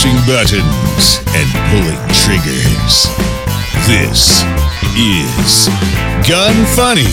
pushing buttons and pulling triggers. This is Gun Funny.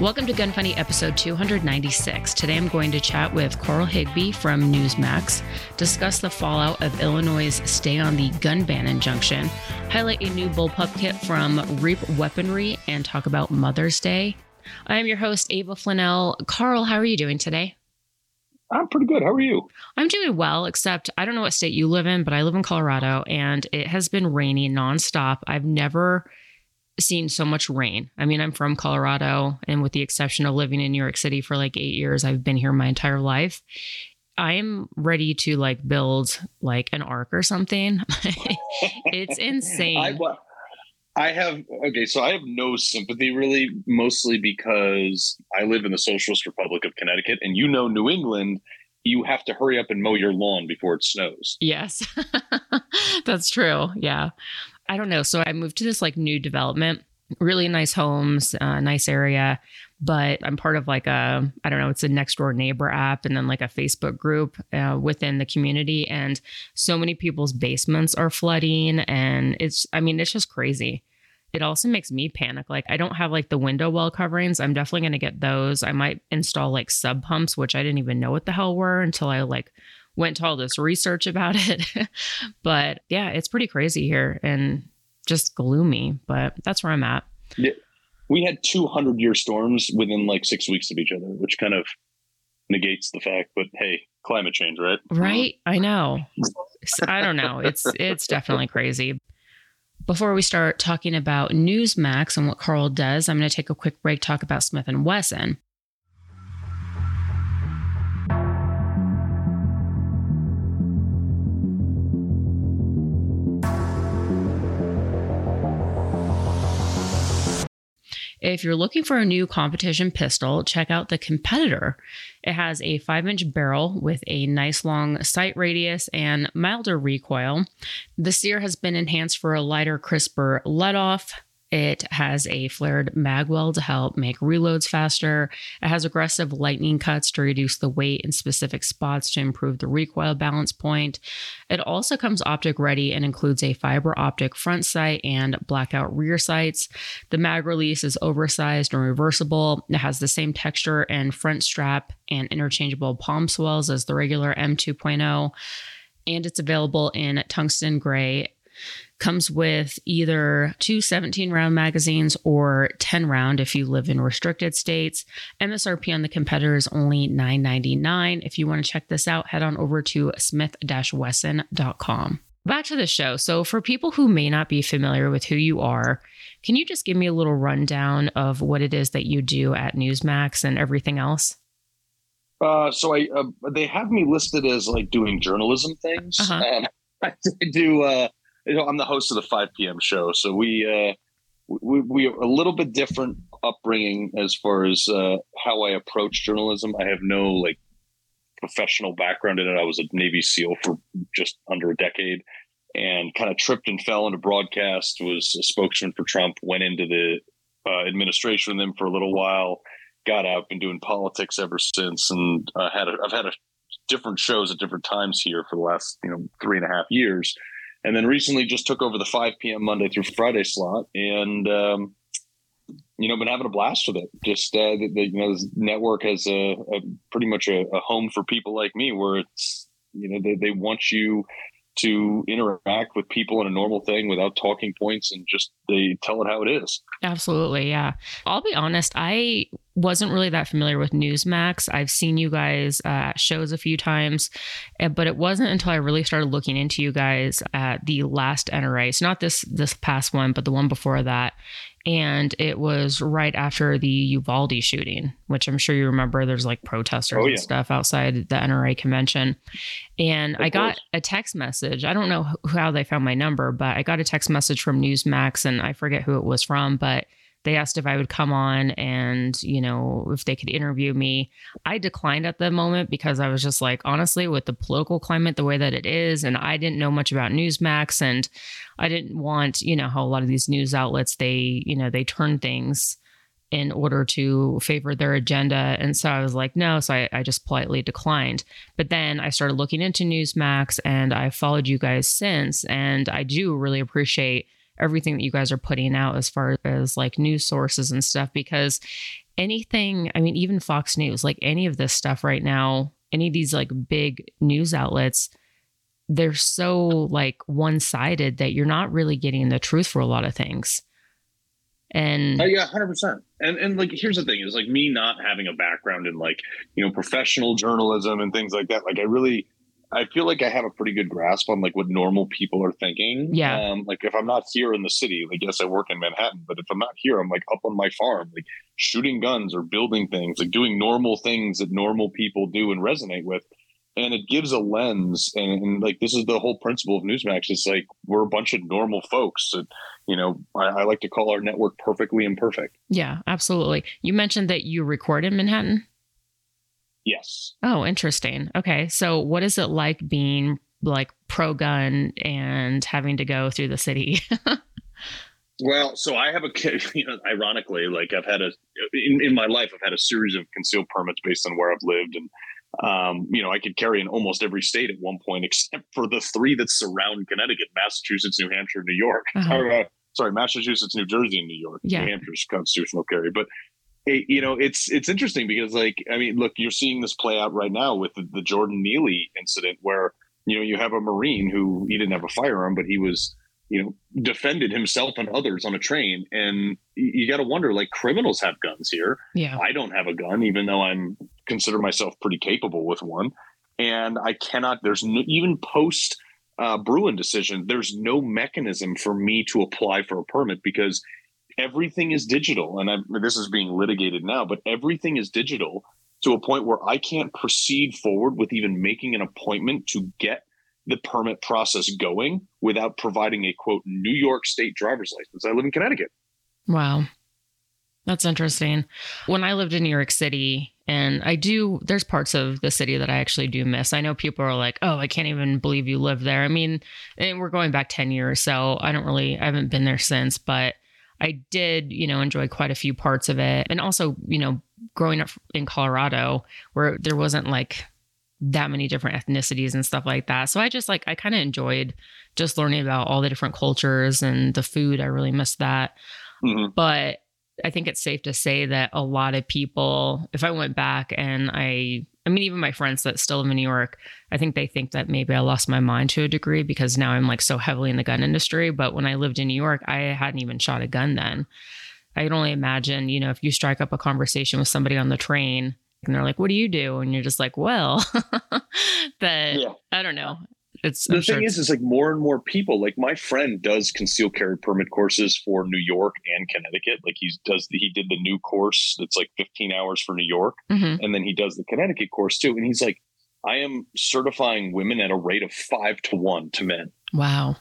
Welcome to Gun Funny episode 296. Today I'm going to chat with Carl Higbie from Newsmax, discuss the fallout of Illinois' stay on the gun ban injunction, highlight a new bullpup kit from Reap Weaponry, and talk about Mother's Day. I am your host, Ava Flanell. Carl, how are you doing today? I'm pretty good. How are you? I'm doing well, except I don't know what state you live in, but I live in Colorado and it has been rainy nonstop. I've never seen so much rain. I mean, I'm from Colorado, and with the exception of living in New York City for like eight years, I've been here my entire life. I am ready to like build like an ark or something. it's insane. I, I have okay, so I have no sympathy really, mostly because I live in the Socialist Republic of Connecticut, and you know, New England, you have to hurry up and mow your lawn before it snows. Yes, that's true. Yeah. I don't know. So I moved to this like new development, really nice homes, uh, nice area. But I'm part of like a, I don't know, it's a next door neighbor app and then like a Facebook group uh, within the community. And so many people's basements are flooding. And it's, I mean, it's just crazy. It also makes me panic. Like, I don't have like the window well coverings. I'm definitely going to get those. I might install like sub pumps, which I didn't even know what the hell were until I like went to all this research about it. but yeah, it's pretty crazy here and just gloomy, but that's where I'm at. Yeah. We had 200 year storms within like six weeks of each other, which kind of negates the fact, but hey, climate change, right? Right. Mm-hmm. I know. I don't know. It's, it's definitely crazy. Before we start talking about Newsmax and what Carl does, I'm going to take a quick break, talk about Smith & Wesson. If you're looking for a new competition pistol, check out the competitor. It has a 5 inch barrel with a nice long sight radius and milder recoil. The sear has been enhanced for a lighter, crisper let off. It has a flared magwell to help make reloads faster. It has aggressive lightning cuts to reduce the weight in specific spots to improve the recoil balance point. It also comes optic ready and includes a fiber optic front sight and blackout rear sights. The mag release is oversized and reversible. It has the same texture and front strap and interchangeable palm swells as the regular M2.0 and it's available in tungsten gray Comes with either two 17 round magazines or 10 round if you live in restricted states. MSRP on the competitor is only $9.99. If you want to check this out, head on over to smith wesson.com. Back to the show. So, for people who may not be familiar with who you are, can you just give me a little rundown of what it is that you do at Newsmax and everything else? Uh, so I uh, they have me listed as like doing journalism things. Uh-huh. Um, I do uh, you know, I'm the host of the 5 p.m. show, so we uh, we we are a little bit different upbringing as far as uh, how I approach journalism. I have no like professional background in it. I was a Navy SEAL for just under a decade, and kind of tripped and fell into broadcast. Was a spokesman for Trump. Went into the uh, administration with him for a little while. Got out, been doing politics ever since, and uh, had a, I've had a different shows at different times here for the last you know three and a half years and then recently just took over the 5 p.m. Monday through Friday slot, and um, you know, been having a blast with it. Just uh, the, the, you know, this network has a, a pretty much a, a, home for people like me, where it's you know they, they want you to interact with people in a normal thing without talking points and just they tell it how it is. Absolutely. Yeah. I'll be honest, I wasn't really that familiar with Newsmax. I've seen you guys uh, at shows a few times, eh, but it wasn't until I really started looking into you guys at the last NRA. So not this this past one, but the one before that and it was right after the Uvalde shooting, which I'm sure you remember. There's like protesters oh, yeah. and stuff outside the NRA convention, and of I got a text message. I don't know how they found my number, but I got a text message from Newsmax, and I forget who it was from, but they asked if I would come on and, you know, if they could interview me. I declined at the moment because I was just like, honestly, with the political climate the way that it is, and I didn't know much about Newsmax, and I didn't want, you know, how a lot of these news outlets, they, you know, they turn things in order to favor their agenda. And so I was like, no. So I, I, just politely declined. But then I started looking into Newsmax and I followed you guys since. And I do really appreciate everything that you guys are putting out as far as like news sources and stuff because anything, I mean, even Fox News, like any of this stuff right now, any of these like big news outlets, they're so like one sided that you're not really getting the truth for a lot of things. And uh, yeah, hundred percent. And and like here's the thing is like me not having a background in like you know professional journalism and things like that. Like I really, I feel like I have a pretty good grasp on like what normal people are thinking. Yeah. Um, like if I'm not here in the city, like yes, I work in Manhattan, but if I'm not here, I'm like up on my farm, like shooting guns or building things, like doing normal things that normal people do and resonate with and it gives a lens and, and, like this is the whole principle of newsmax it's like we're a bunch of normal folks that you know I, I, like to call our network perfectly imperfect yeah absolutely you mentioned that you record in manhattan yes oh interesting okay so what is it like being like pro gun and having to go through the city well so i have a you know ironically like i've had a in, in my life i've had a series of concealed permits based on where i've lived and um, you know, I could carry in almost every state at one point, except for the three that surround Connecticut, Massachusetts, New Hampshire, New York. Uh-huh. Or, uh, sorry, Massachusetts, New Jersey, and New York. Yeah. New Hampshire's constitutional carry. But it, you know, it's it's interesting because, like, I mean, look, you're seeing this play out right now with the, the Jordan Neely incident, where you know you have a Marine who he didn't have a firearm, but he was you know defended himself and others on a train. And you got to wonder like criminals have guns here. Yeah. I don't have a gun even though i'm consider myself pretty capable with one. And i cannot there's no, even post uh, Bruen decision there's no mechanism for me to apply for a permit because everything is digital and I'm, this is being litigated now but everything is digital to a point where i can't proceed forward with even making an appointment to get the permit process going without providing a quote New York State driver's license. I live in Connecticut. Wow. That's interesting. When I lived in New York City, and I do, there's parts of the city that I actually do miss. I know people are like, oh, I can't even believe you live there. I mean, we're going back 10 years, so I don't really, I haven't been there since, but I did, you know, enjoy quite a few parts of it. And also, you know, growing up in Colorado, where there wasn't like that many different ethnicities and stuff like that. So I just like I kind of enjoyed just learning about all the different cultures and the food. I really missed that. Mm-hmm. But I think it's safe to say that a lot of people, if I went back and I I mean, even my friends that still live in New York, I think they think that maybe I lost my mind to a degree because now I'm like so heavily in the gun industry. But when I lived in New York, I hadn't even shot a gun then. I can only imagine, you know, if you strike up a conversation with somebody on the train and they're like, "What do you do?" And you're just like, "Well," but yeah. I don't know. It's the I'm thing sure is, is like more and more people. Like my friend does concealed carry permit courses for New York and Connecticut. Like he does, the, he did the new course that's like 15 hours for New York, mm-hmm. and then he does the Connecticut course too. And he's like, I am certifying women at a rate of five to one to men. Wow.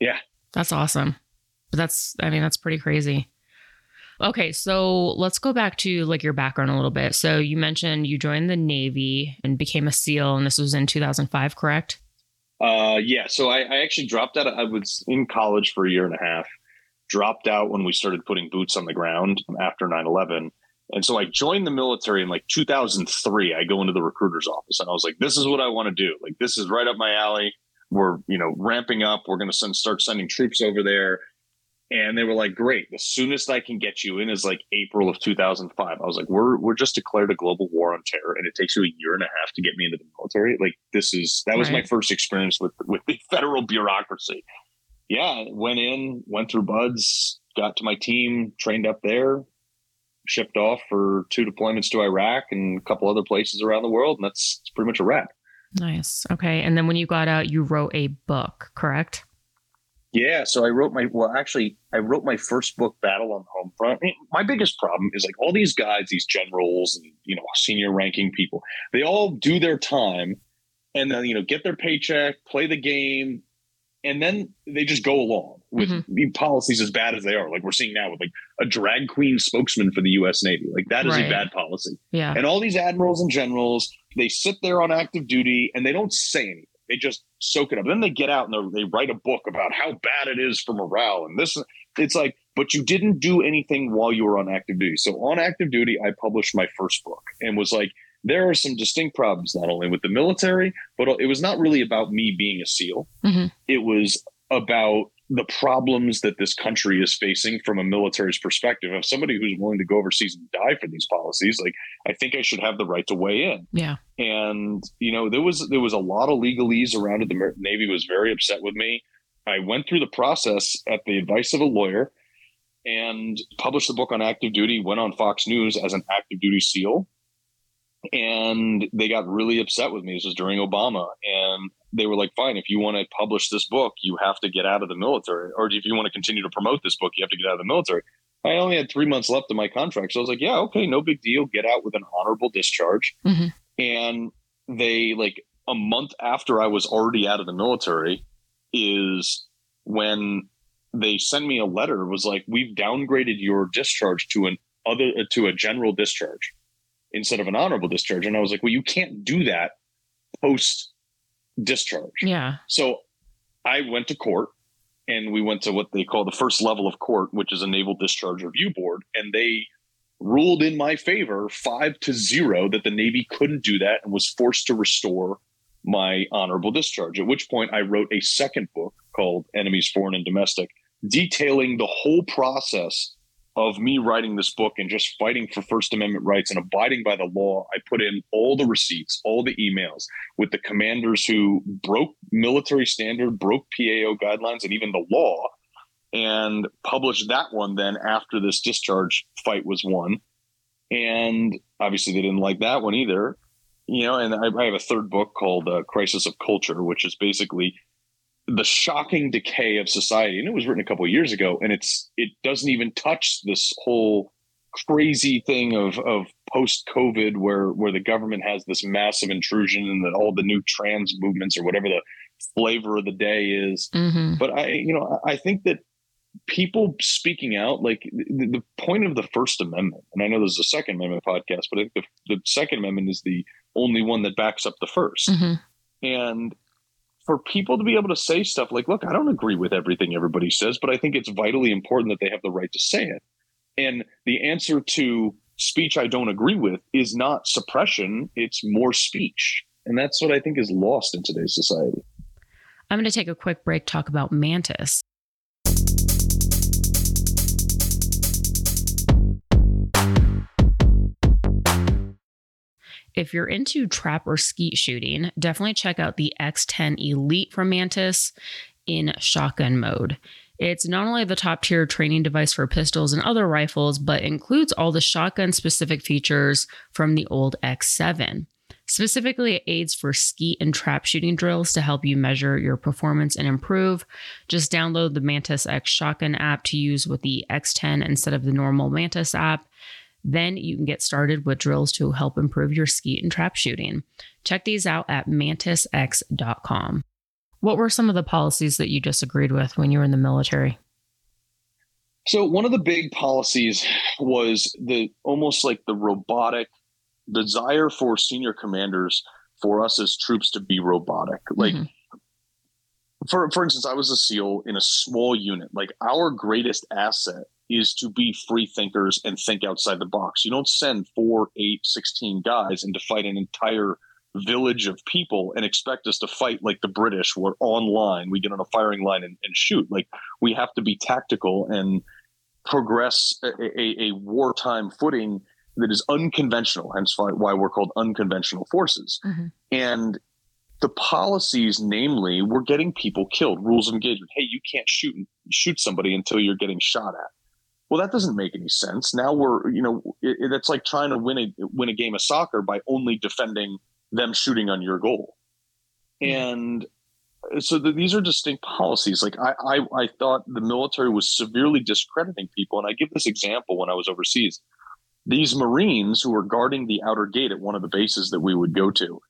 Yeah, that's awesome. But that's, I mean, that's pretty crazy. Okay, so let's go back to like your background a little bit. So you mentioned you joined the Navy and became a SEAL, and this was in 2005, correct? Uh, yeah. So I, I actually dropped out. I was in college for a year and a half. Dropped out when we started putting boots on the ground after 9/11. And so I joined the military in like 2003. I go into the recruiter's office and I was like, this is what I want to do. Like, this is right up my alley. We're, you know, ramping up. We're going to send, start sending troops over there. And they were like, great. The soonest I can get you in is like April of 2005. I was like, we're, we're just declared a global war on terror and it takes you a year and a half to get me into the military. Like this is, that was right. my first experience with, with the federal bureaucracy. Yeah. Went in, went through BUD/S, got to my team, trained up there, shipped off for two deployments to Iraq and a couple other places around the world. And that's, that's pretty much a wrap. Nice. Okay. And then when you got out, you wrote a book, correct? Yeah, so I wrote my well, actually, I wrote my first book, Battle on the Home Front. my biggest problem is like all these guys, these generals, and you know, senior ranking people. They all do their time, and then you know, get their paycheck, play the game, and then they just go along with mm-hmm. policies as bad as they are. Like we're seeing now with like a drag queen spokesman for the U.S. Navy. Like that is right. a bad policy. Yeah, and all these admirals and generals, they sit there on active duty and they don't say anything they just soak it up. Then they get out and they write a book about how bad it is for morale and this. It's like but you didn't do anything while you were on active duty. So on active duty, I published my first book and was like, there are some distinct problems not only with the military, but it was not really about me being a SEAL. Mm-hmm. It was about the problems that this country is facing from a military's perspective. Of somebody who's willing to go overseas and die for these policies like i think i should have the right to weigh in. Yeah. And you know there was there was a lot of legalese around it. The navy was very upset with me. I went through the process at the advice of a lawyer and published the book on active duty went on fox news as an active duty seal and they got really upset with me this was during obama and they were like, fine, if you want to publish this book, you have to get out of the military. Or if you want to continue to promote this book, you have to get out of the military. I only had three months left of my contract. So I was like, yeah, okay, no big deal. Get out with an honorable discharge. Mm-hmm. And they, like, a month after I was already out of the military, is when they sent me a letter. It was like, we've downgraded your discharge to an other to a general discharge instead of an honorable discharge. And I was like, well, you can't do that post discharge. Yeah. So I went to court and we went to what they call the first level of court, which is a Naval Discharge Review Board, and they ruled in my favor five to zero that the Navy couldn't do that and was forced to restore my honorable discharge. At which point I wrote a second book called Enemies Foreign and Domestic, detailing the whole process of me writing this book and just fighting for First Amendment rights and abiding by the law, I put in all the receipts, all the emails with the commanders who broke military standard, broke PAO guidelines, and even the law, and published that one then after this discharge fight was won. And obviously, they didn't like that one either. You know, and I, I have a third book called uh, Crisis of Culture, which is basically the shocking decay of society and it was written a couple of years ago and it's it doesn't even touch this whole crazy thing of of post covid where where the government has this massive intrusion and that all the new trans movements or whatever the flavor of the day is mm-hmm. but i you know i think that people speaking out like the, the, point of the first amendment and i know there's a second amendment podcast but i think the, the second amendment is the only one that backs up the 1st mm-hmm. and for people to be able to say stuff like, look, I don't agree with everything everybody says, but I think it's vitally important that they have the right to say it. And the answer to speech I don't agree with is not suppression, it's more speech. And that's what I think is lost in today's society. I'm going to take a quick break, talk about Mantis. If you're into trap or skeet shooting, definitely check out the X10 Elite from Mantis in shotgun mode. It's not only the top tier training device for pistols and other rifles, but includes all the shotgun specific features from the old X7. Specifically, it aids for skeet and trap shooting drills to help you measure your performance and improve. Just download the Mantis X Shotgun app to use with the X10 instead of the normal Mantis app. Then you can get started with drills to help improve your skeet and trap shooting. Check these out at mantisx.com. What were some of the policies that you disagreed with when you were in the military? So one of the big policies was the almost like the robotic desire for senior commanders for us as troops to be robotic. Like mm-hmm. For for instance, I was a SEAL in a small unit. Like our greatest asset is to be free thinkers and think outside the box. You don't send four, eight, 16 guys in to fight an entire village of people and expect us to fight like the British. We're online, we get on a firing line and, and shoot. Like we have to be tactical and progress a, a, a wartime footing that is unconventional, hence why we're called unconventional forces. Mm-hmm. And the policies, namely, we're getting people killed. Rules of engagement. Hey, you can't shoot shoot somebody until you're getting shot at. Well, that doesn't make any sense. Now we're, you know, it, it's like trying to win a win a game of soccer by only defending them shooting on your goal. And so the, these are distinct policies. Like I, I, I thought the military was severely discrediting people, and I give this example when I was overseas. These Marines who were guarding the outer gate at one of the bases that we would go to,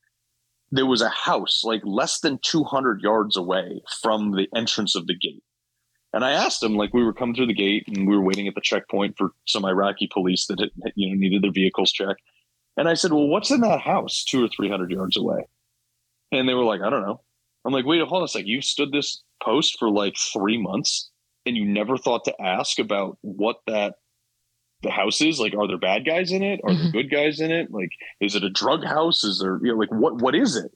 there was a house like less than 200 yards away from the entrance of the gate and I asked him, like, we were coming through the gate and we were waiting at the checkpoint for some Iraqi police that had, you know needed their vehicles checked. And I said, "Well, what's in that house, two or three hundred yards away?" And they were like, "I don't know." I'm like, "Wait, a hold on a sec. You stood this post for like three months. and you never thought to ask about what that the house is like are there bad guys in it? Are mm-hmm. there good guys in it? Like is it a drug house? Is there you know like what what is it?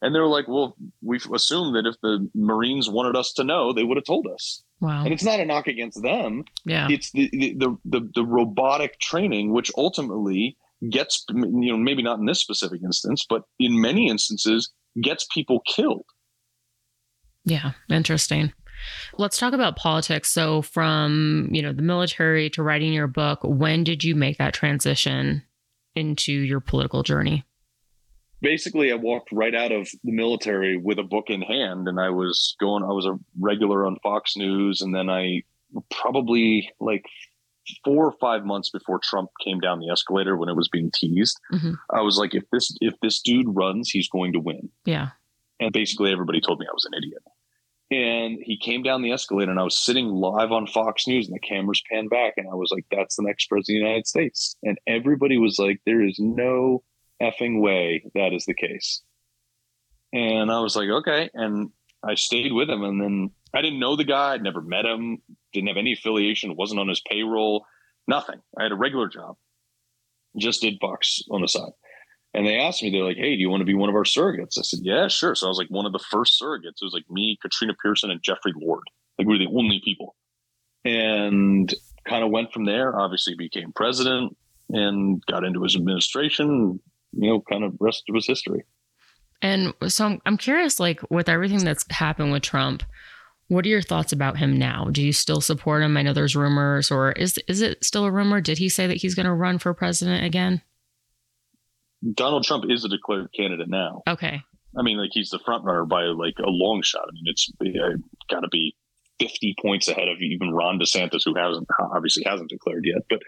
And they're like well we've assumed that if the marines wanted us to know they would have told us. Wow. And it's not a knock against them. Yeah. It's the the the, the, the robotic training which ultimately gets you know maybe not in this specific instance but in many instances gets people killed. Yeah. Interesting Let's talk about politics. So, from you know the military to writing your book, when did you make that transition into your political journey? Basically, I walked right out of the military with a book in hand, and I was going. I was a regular on Fox News, and then I probably like four or five months before Trump came down the escalator when it was being teased, mm-hmm. I was like, if this if this dude runs, he's going to win. Yeah. And basically, everybody told me I was an idiot. And he came down the escalator, and I was sitting live on Fox News, and the cameras panned back, and I was like, "That's the next president of the United States." And everybody was like, "There is no effing way that is the case." And I was like, "Okay." And I stayed with him, and then I didn't know the guy. I'd never met him. Didn't have any affiliation. wasn't on his payroll. Nothing. I had a regular job. Just did Fox on the side. And they asked me, they're like, hey, do you want to be one of our surrogates? I said, yeah, sure. So I was like one of the first surrogates. It was like me, Katrina Pearson, and Jeffrey Lord. Like we were the only people. And kind of went from there, obviously became president and got into his administration. You know, kind of rest was history. And so I'm, I'm curious, like with everything that's happened with Trump, what are your thoughts about him now? Do you still support him? I know there's rumors, or is is it still a rumor? Did he say that he's going to run for president again? Donald Trump is a declared candidate now. Okay. I mean, like he's the front runner by like a long shot. I mean, it's got to be 50 points ahead of even Ron DeSantis, who hasn't obviously hasn't declared yet. But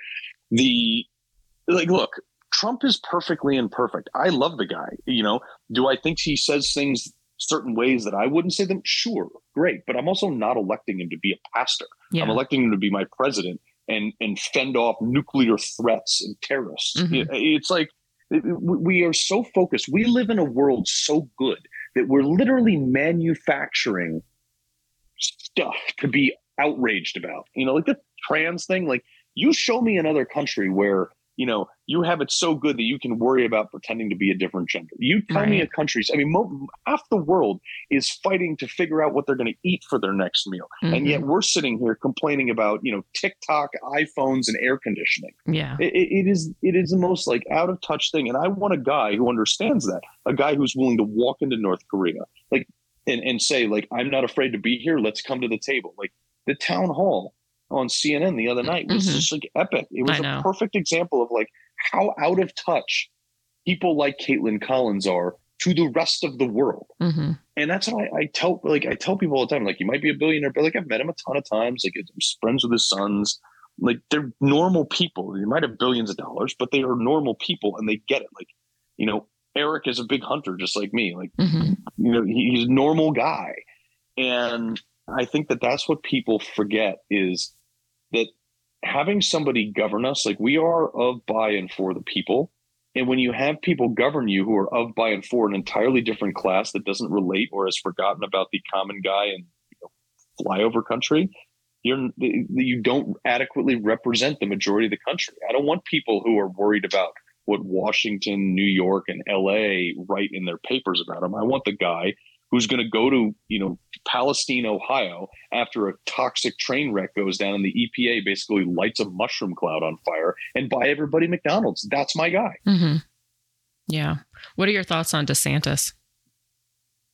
the like, look, Trump is perfectly imperfect. I love the guy. You know, do I think he says things certain ways that I wouldn't say them? Sure, great. But I'm also not electing him to be a pastor. Yeah. I'm electing him to be my president and and fend off nuclear threats and terrorists. Mm-hmm. It's like we are so focused. We live in a world so good that we're literally manufacturing stuff to be outraged about. You know, like the trans thing. Like, you show me another country where you know, you have it so good that you can worry about pretending to be a different gender. You tell right. me a country, I mean, mo- half the world is fighting to figure out what they're going to eat for their next meal. Mm-hmm. And yet we're sitting here complaining about, you know, TikTok, iPhones, and air conditioning. Yeah. It, it is, it is the most like out of touch thing. And I want a guy who understands that, a guy who's willing to walk into North Korea, like, and, and say, like, I'm not afraid to be here. Let's come to the table. Like, the town hall on CNN the other night was mm-hmm. just like epic. It was a perfect example of like how out of touch people like Kaitlan Collins are to the rest of the world. Mm-hmm. And that's what I, I, tell like I tell people all the time, like you might be a billionaire, but like I've met him a ton of times. Like I'm friends with his sons. Like they're normal people. They might have billions of dollars, but they are normal people and they get it. Like, you know, Eric is a big hunter just like me. Like, mm-hmm. you know, he, he's a normal guy. And I think that that's what people forget is that having somebody govern us, like we are of, by, and for the people. And when you have people govern you who are of, by, and for an entirely different class that doesn't relate or has forgotten about the common guy in you know, flyover country, you're you don't adequately represent the majority of the country. I don't want people who are worried about what Washington, New York, and LA write in their papers about them. I want the guy who's going to go to you know Palestine, Ohio, after a toxic train wreck goes down and the EPA basically lights a mushroom cloud on fire and buy everybody McDonald's. That's my guy. Mm-hmm. Yeah. What are your thoughts on DeSantis?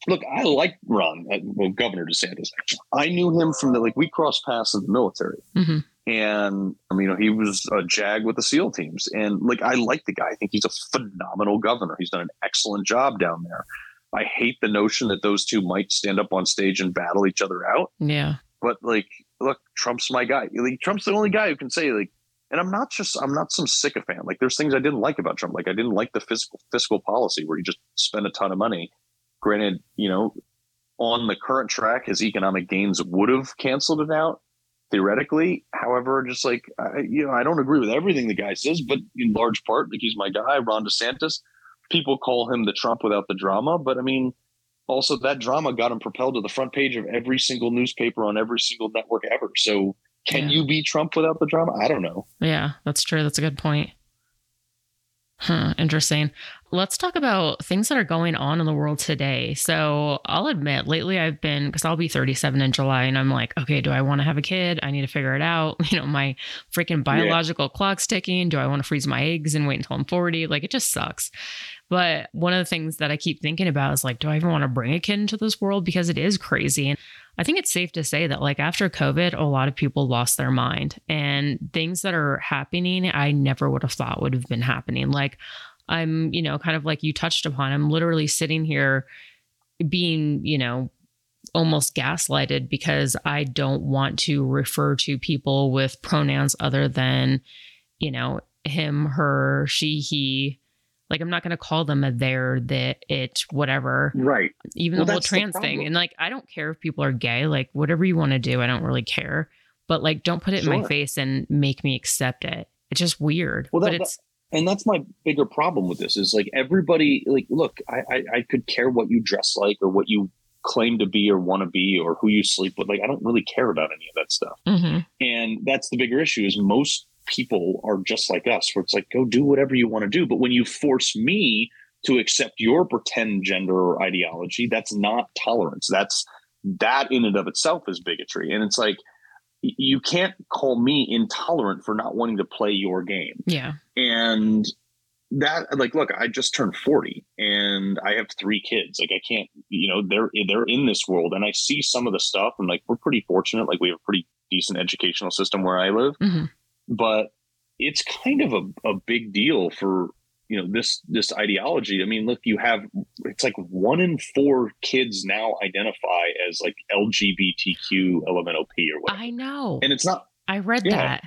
Look, I like Ron, uh, well, Governor DeSantis. I knew him from the like we crossed paths in the military. Mm-hmm. And I mean, you know, he was a JAG with the SEAL teams. And like, I like the guy. I think he's a phenomenal governor. He's done an excellent job down there. I hate the notion that those two might stand up on stage and battle each other out. Yeah. But like, look, Trump's my guy. Like, Trump's the only guy who can say like, and I'm not just I'm not some sycophant. Like there's things I didn't like about Trump. Like I didn't like the fiscal fiscal policy where he just spent a ton of money. Granted, you know, on the current track, his economic gains would have canceled it out theoretically. However, just like I, you know, I don't agree with everything the guy says, but in large part, like he's my guy, Ron DeSantis people call him the Trump without the drama, but I mean, also that drama got him propelled to the front page of every single newspaper on every single network ever. So can yeah. you be Trump without the drama? I don't know. Yeah, that's true. That's a good point. Huh, interesting. Let's talk about things that are going on in the world today. So, I'll admit, lately I've been, because I'll be 37 in July, and I'm like, okay, do I want to have a kid? I need to figure it out. You know, my freaking biological yeah. clock's ticking. Do I want to freeze my eggs and wait until I'm 40? Like, it just sucks. But one of the things that I keep thinking about is like, do I even want to bring a kid into this world? Because it is crazy. And I think it's safe to say that, like, after COVID, a lot of people lost their mind and things that are happening, I never would have thought would have been happening. Like, I'm, you know, kind of like you touched upon, I'm literally sitting here being, you know, almost gaslighted because I don't want to refer to people with pronouns other than, you know, him, her, she, he like I'm not going to call them a there, that, it, whatever. Right. Even well, the whole trans the thing. And like, I don't care if people are gay. Like, whatever you want to do, I don't really care. But like, don't put it sure. in my face and make me accept it. It's just weird. Well, that, but it's. And that's my bigger problem with this is like everybody like look I, I i could care what you dress like or what you claim to be or want to be or who you sleep with like i don't really care about any of that stuff mm-hmm. and that's the bigger issue is most people are just like us, where it's like, go do whatever you want to do. But when you force me to accept your pretend gender or ideology, that's not tolerance. That's that in and of itself is bigotry. And it's like, you can't call me intolerant for not wanting to play your game. Yeah. And that like look i just turned 40 and i have three kids like i can't you know they're they're in this world and i see some of the stuff and like we're pretty fortunate like we have a pretty decent educational system where i live mm-hmm but it's kind of a, a big deal for you know this this ideology. I mean look you have it's like one in four kids now identify as like lgbtq lmnop or whatever. I know. And it's not i read yeah. that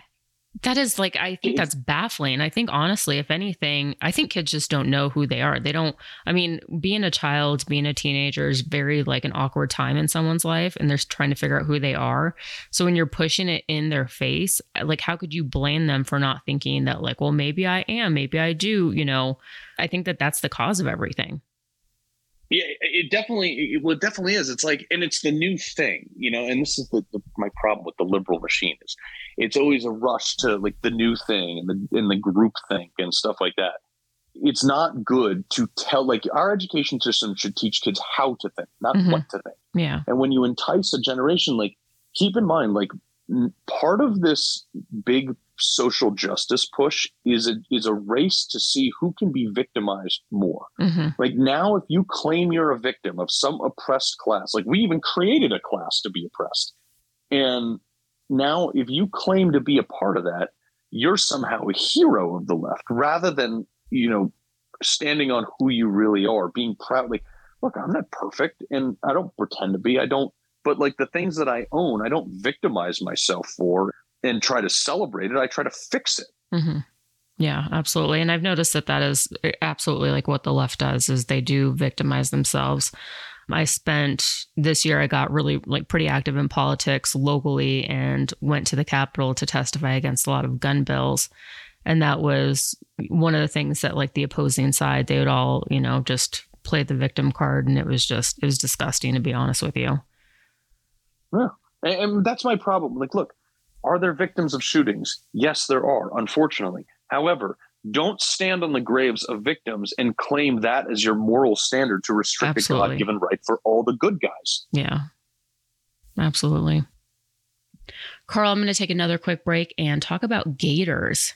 that is like I think mm-hmm. that's baffling. I think honestly, if anything, I think kids just don't know who they are. They don't I mean, being a child, being a teenager is very like an awkward time in someone's life and they're trying to figure out who they are. So when you're pushing it in their face, uh, like how could you blame them for not thinking that like, well, maybe I am, maybe I do, you know. I think that that's the cause of everything. Yeah, it definitely, it, well, it definitely is. It's like, and it's the new thing, you know. And this is the, the, my problem with the liberal machine is, it's always a rush to like the new thing and the and the group think and stuff like that. It's not good to tell like our education system should teach kids how to think, not mm-hmm. what to think. Yeah. And when you entice a generation, like keep in mind, like part of this big social justice push is a is a race to see who can be victimized more. Mm-hmm. Like now, if you claim you're a victim of some oppressed class, like we even created a class to be oppressed, and now if you claim to be a part of that, you're somehow a hero of the left, rather than you know standing on who you really are, being proud. Like, look, I'm not perfect, and I don't pretend to be. I don't. But like the things that I own, I don't victimize myself for and try to celebrate it. I try to fix it. Mm-hmm. Yeah, absolutely. And I've noticed that that is absolutely like what the left does is they do victimize themselves. I spent this year I got really like pretty active in politics locally and went to the Capitol to testify against a lot of gun bills. And that was one of the things that like the opposing side, they would all, you know, just play the victim card and it was just it was disgusting to be honest with you. Yeah. And that's my problem. Like, look, are there victims of shootings? Yes, there are, unfortunately. However, don't stand on the graves of victims and claim that as your moral standard to restrict Absolutely. a God given right for all the good guys. Yeah. Absolutely. Carl, I'm going to take another quick break and talk about Gatorz.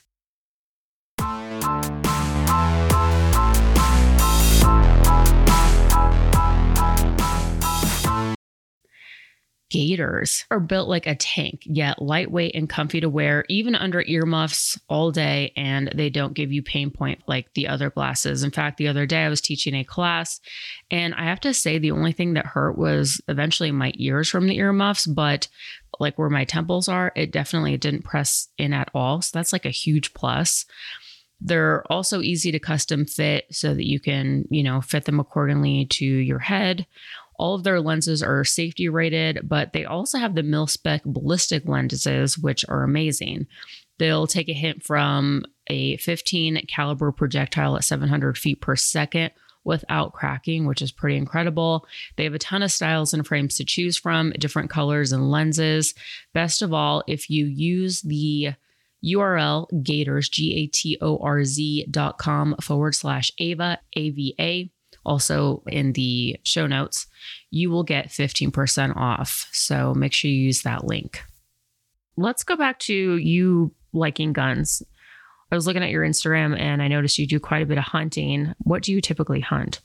Gatorz are built like a tank, yet lightweight and comfy to wear, even under earmuffs all day, and they don't give you pain point like the other glasses. In fact, the other day I was teaching a class, and I have to say the only thing that hurt was eventually my ears from the earmuffs, but like where my temples are, it definitely didn't press in at all. So that's like a huge plus. They're also easy to custom fit so that you can, you know, fit them accordingly to your head all of their lenses are safety rated, but they also have the mil spec ballistic lenses, which are amazing. They'll take a hit from a 15 caliber projectile at 700 feet per second without cracking, which is pretty incredible. They have a ton of styles and frames to choose from, different colors and lenses. Best of all, if you use the URL Gatorz, G A T O R Z dot com forward slash Ava, A V A, also in the show notes, you will get 15% off. So make sure you use that link. Let's go back to you liking guns. I was looking at your Instagram and I noticed you do quite a bit of hunting. What do you typically hunt?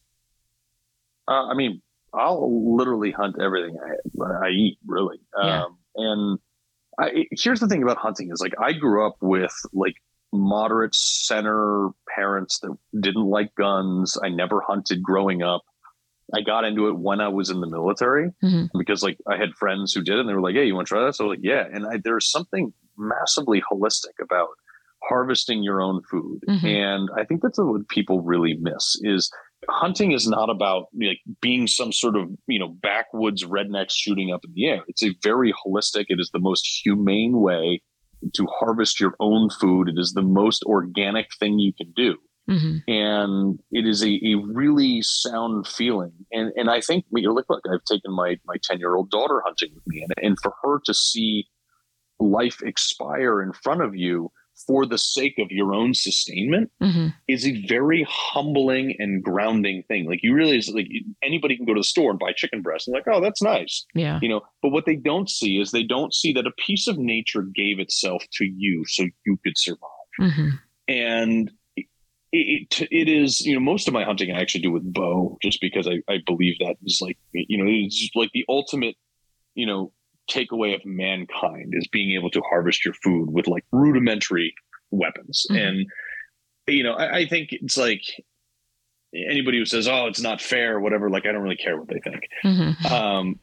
Uh, I mean, I'll literally hunt everything I, I eat, really. Yeah. Um, and I, here's the thing about hunting is like I grew up with like moderate center parents that didn't like guns. I never hunted growing up. I got into it when I was in the military mm-hmm. because like I had friends who did it and they were like, Hey, you want to try that? So I was like, yeah. And I, there's something massively holistic about harvesting your own food. Mm-hmm. And I think that's what people really miss is hunting is not about like being some sort of, you know, backwoods redneck shooting up in the air. It's a very holistic, it is the most humane way to harvest your own food. It is the most organic thing you can do. Mm-hmm. And it is a, a really sound feeling. And and I think you know, look, look, I've taken my my 10 year old daughter hunting with me. And, and for her to see life expire in front of you for the sake of your own sustainment mm-hmm. is a very humbling and grounding thing. Like you realize like anybody can go to the store and buy chicken breast and like, oh, that's nice. Yeah. You know, but what they don't see is they don't see that a piece of nature gave itself to you so you could survive. Mm-hmm. And it, it, it is, you know, most of my hunting I actually do with bow just because I, I believe that is like, you know, it's like the ultimate, you know, takeaway of mankind is being able to harvest your food with like rudimentary weapons. Mm-hmm. And, you know, I, I, think it's like anybody who says, oh, it's not fair or whatever, like, I don't really care what they think. Mm-hmm. Um,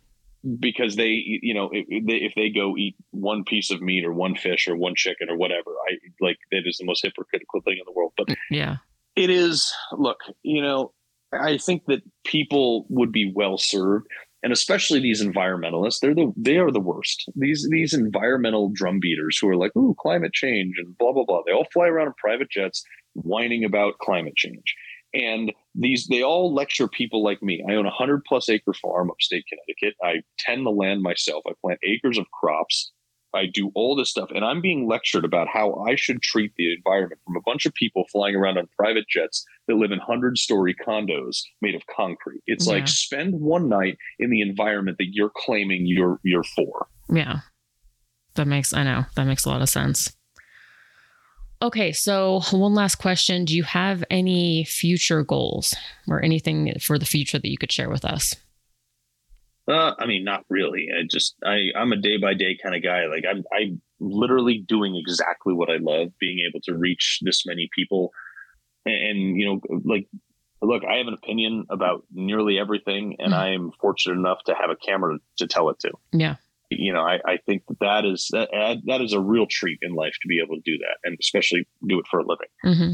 because they, you know, if they, if they go eat one piece of meat or one fish or one chicken or whatever, I like that is the most hypocritical thing in the world. But yeah, it is. Look, you know, I think that people would be well served and especially these environmentalists they're the they are the worst. These these environmental drum beaters who are like ooh climate change and blah blah blah. They all fly around in private jets whining about climate change. And these they all lecture people like me. I own a 100 plus acre farm upstate connecticut. I tend the land myself. I plant acres of crops I do all this stuff, and I'm being lectured about how I should treat the environment from a bunch of people flying around on private jets that live in hundred story condos made of concrete. It's yeah. like spend one night in the environment that you're claiming you're you're for. Yeah, that makes I know that makes a lot of sense. Okay, so one last question: Do you have any future goals or anything for the future that you could share with us? Uh, I mean, not really. I just I I'm a day by day kind of guy. Like I'm I'm literally doing exactly what I love, being able to reach this many people, and, and you know, like look, I have an opinion about nearly everything, and mm. I am fortunate enough to have a camera to tell it to. Yeah. You know, I, I think that that is that that is a real treat in life to be able to do that, and especially do it for a living. Mm-hmm.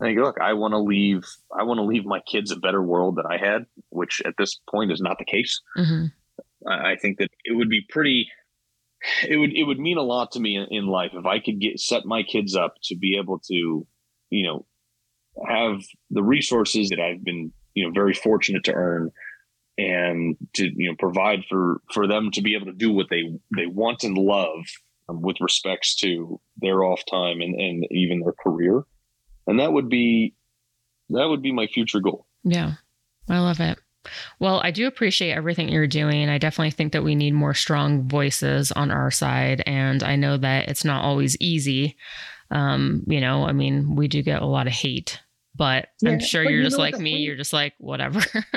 And look, I want to leave. I want to leave my kids a better world than I had, which at this point is not the case. Mm-hmm. I, I think that it would be pretty. It would it would mean a lot to me in, in life if I could get set my kids up to be able to, you know, have the resources that I've been, you know, very fortunate to earn, and to you know provide for for them to be able to do what they they want and love um, with respects to their off time and and even their career and that would be that would be my future goal. Yeah, I love it. Well, I do appreciate everything you're doing. I definitely think that we need more strong voices on our side. And I know that it's not always easy. Um, you know, I mean, we do get a lot of hate, but yeah, I'm sure you're you just like me. Thing? You're just like, whatever.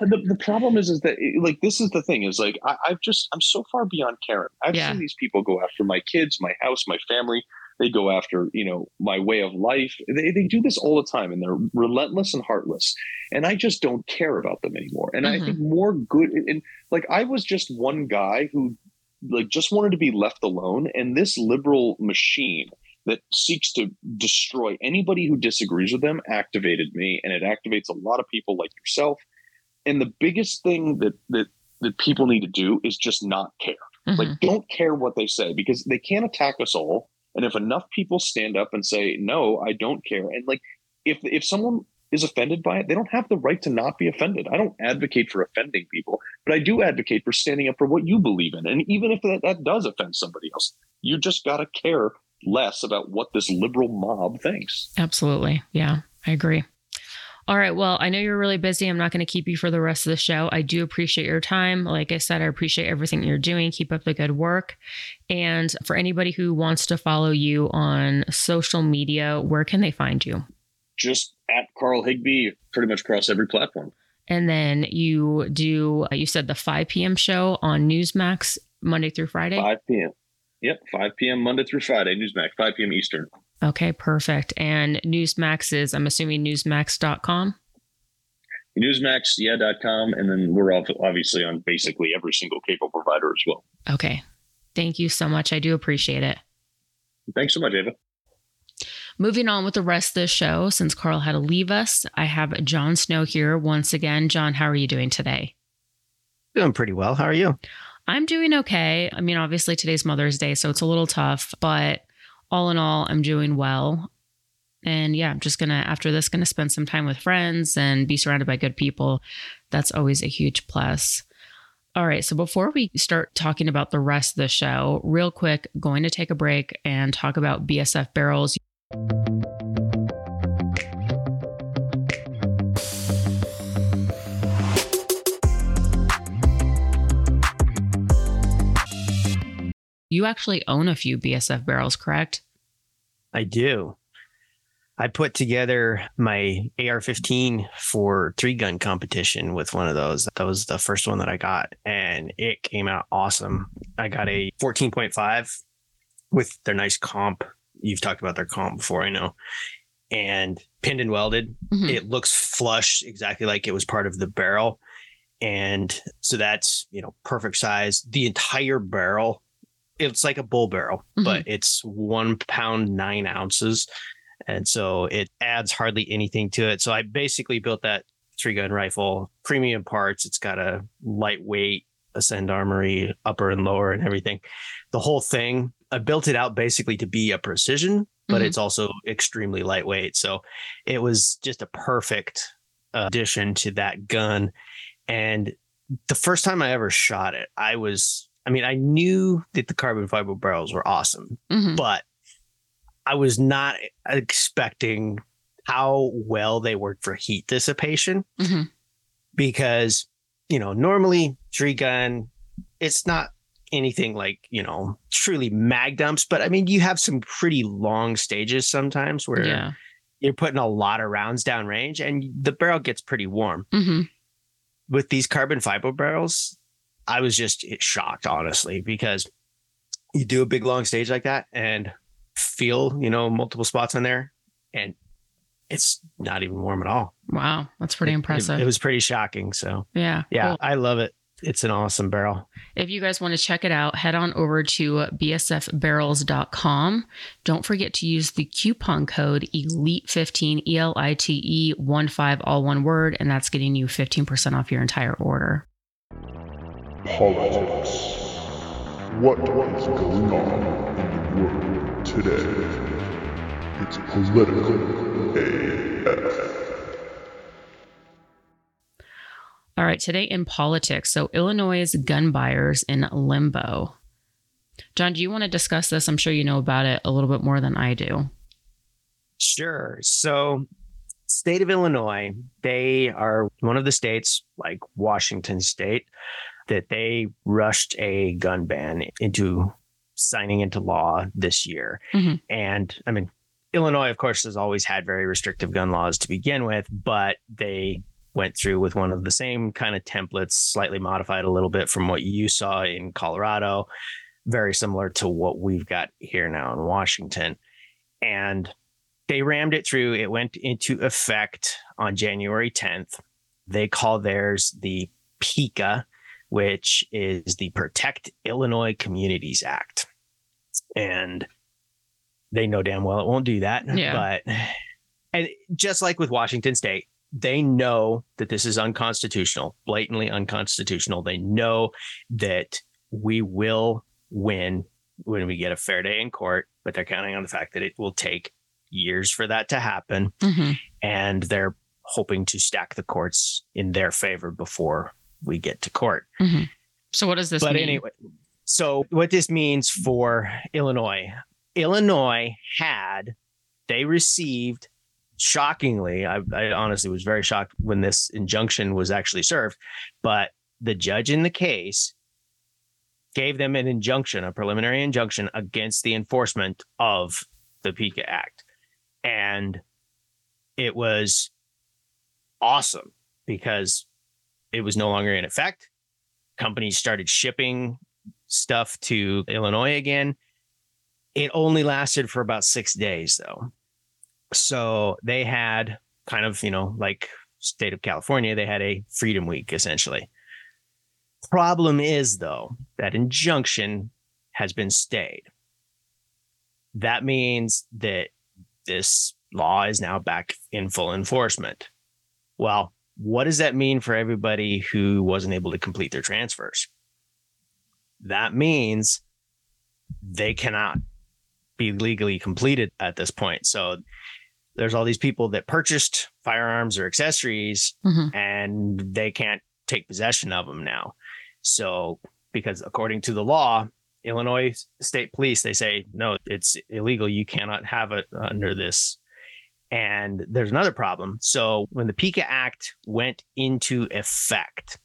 the, the problem is, is that like, this is the thing is like, I, have just, I'm so far beyond Karen. I've yeah. seen these people go after my kids, my house, my family. They go after, you know, my way of life. They, they do this all the time and they're relentless and heartless. And I just don't care about them anymore. And mm-hmm. I think more good. And like, I was just one guy who like just wanted to be left alone. And this liberal machine that seeks to destroy anybody who disagrees with them activated me. And it activates a lot of people like yourself. And the biggest thing that, that, that people need to do is just not care. Mm-hmm. Like, don't care what they say because they can't attack us all. And if enough people stand up and say, no, I don't care. And like, if, if someone is offended by it, they don't have the right to not be offended. I don't advocate for offending people, but I do advocate for standing up for what you believe in. And even if that, that does offend somebody else, you just got to care less about what this liberal mob thinks. Absolutely. Yeah, I agree. All right. Well, I know you're really busy. I'm not going to keep you for the rest of the show. I do appreciate your time. Like I said, I appreciate everything you're doing. Keep up the good work. And for anybody who wants to follow you on social media, where can they find you? Just at Carl Higbie, pretty much across every platform. And then you do, uh, you said the 5 p.m. show on Newsmax Monday through Friday? 5 p.m. Yep, 5 p.m. Monday through Friday, Newsmax, 5 p.m. Eastern. Okay, perfect. And Newsmax is, I'm assuming, newsmax.com? Newsmax, yeah, dot com. And then we're obviously on basically every single cable provider as well. Okay. Thank you so much. I do appreciate it. Thanks so much, Ava. Moving on with the rest of the show, since Carl had to leave us, I have Jon Snow here once again. Jon, how are you doing today? Doing pretty well. How are you? I'm doing okay. I mean, obviously today's Mother's Day, so it's a little tough, but all in all, I'm doing well. And yeah, I'm just going to, after this, going to spend some time with friends and be surrounded by good people. That's always a huge plus. All right. So before we start talking about the rest of the show, real quick, going to take a break and talk about BSF barrels. You actually own a few BSF barrels, correct? I do. I put together my AR 15 for three gun competition with one of those. That was the first one that I got, and it came out awesome. I got a 14.5 with their nice comp. You've talked about their comp before, I know. And pinned and welded. Mm-hmm. It looks flush, exactly like it was part of the barrel. And so that's, you know, perfect size. The entire barrel it's like a bull barrel, mm-hmm. but it's one pound nine ounces, and so it adds hardly anything to it. So I basically built that three gun rifle, premium parts. It's got a lightweight ascend armory, upper and lower, and everything. The whole thing. I built it out basically to be a precision, but mm-hmm. it's also extremely lightweight. So it was just a perfect addition to that gun. And the first time I ever shot it, I was I mean, I knew that the carbon fiber barrels were awesome, mm-hmm. but I was not expecting how well they work for heat dissipation mm-hmm. because, you know, normally three gun, it's not anything like, you know, truly mag dumps, but I mean, you have some pretty long stages sometimes where yeah. you're putting a lot of rounds down range and the barrel gets pretty warm. Mm-hmm. With these carbon fiber barrels, I was just shocked, honestly, because you do a big long stage like that and feel, you know, multiple spots on there and it's not even warm at all. Wow. That's pretty it, impressive. It, it, was pretty shocking. So, yeah. Yeah. Cool. I love it. It's an awesome barrel. If you guys want to check it out, head on over to bsfbarrels.com. Don't forget to use the coupon code ELITE15, E L I T E 1 5, all one word, and that's getting you 15% off your entire order. Politics. What is going on in the world today? It's political AF. All right, today in politics. So, Illinois' gun buyers in limbo. John, do you want to discuss this? I'm sure you know about it a little bit more than I do. Sure. So, state of Illinois, they are one of the states like Washington state that they rushed a gun ban into signing into law this year. Mm-hmm. And I mean, Illinois, of course, has always had very restrictive gun laws to begin with, but they went through with one of the same kind of templates, slightly modified a little bit from what you saw in Colorado, very similar to what we've got here now in Washington. And they rammed it through. It went into effect on January 10th. They call theirs the PICA, which is the Protect Illinois Communities Act. And they know damn well it won't do that. Yeah. But, and just like with Washington State, they know that this is unconstitutional, blatantly unconstitutional. They know that we will win when we get a fair day in court, but they're counting on the fact that it will take years for that to happen. Mm-hmm. And they're hoping to stack the courts in their favor before we get to court. Mm-hmm. So, what does this but mean? anyway, so what this means for Illinois, Illinois had, they received, shockingly, I, I honestly was very shocked when this injunction was actually served, but the judge in the case gave them an injunction, a preliminary injunction against the enforcement of the PICA Act. And it was awesome because it was no longer in effect. Companies started shipping stuff to Illinois again. It only lasted for about six days, though. So they had kind of, you know, like state of California, they had a freedom week essentially. Problem is, though, that injunction has been stayed. That means that this law is now back in full enforcement. Well, what does that mean for everybody who wasn't able to complete their transfers? That means they cannot be legally completed at this point. So there's all these people that purchased firearms or accessories Mhm. and they can't take possession of them now. So because according to the law, Illinois State Police, they say, no, it's illegal. You cannot have it under this. And there's another problem. So when the PICA Act went into effect,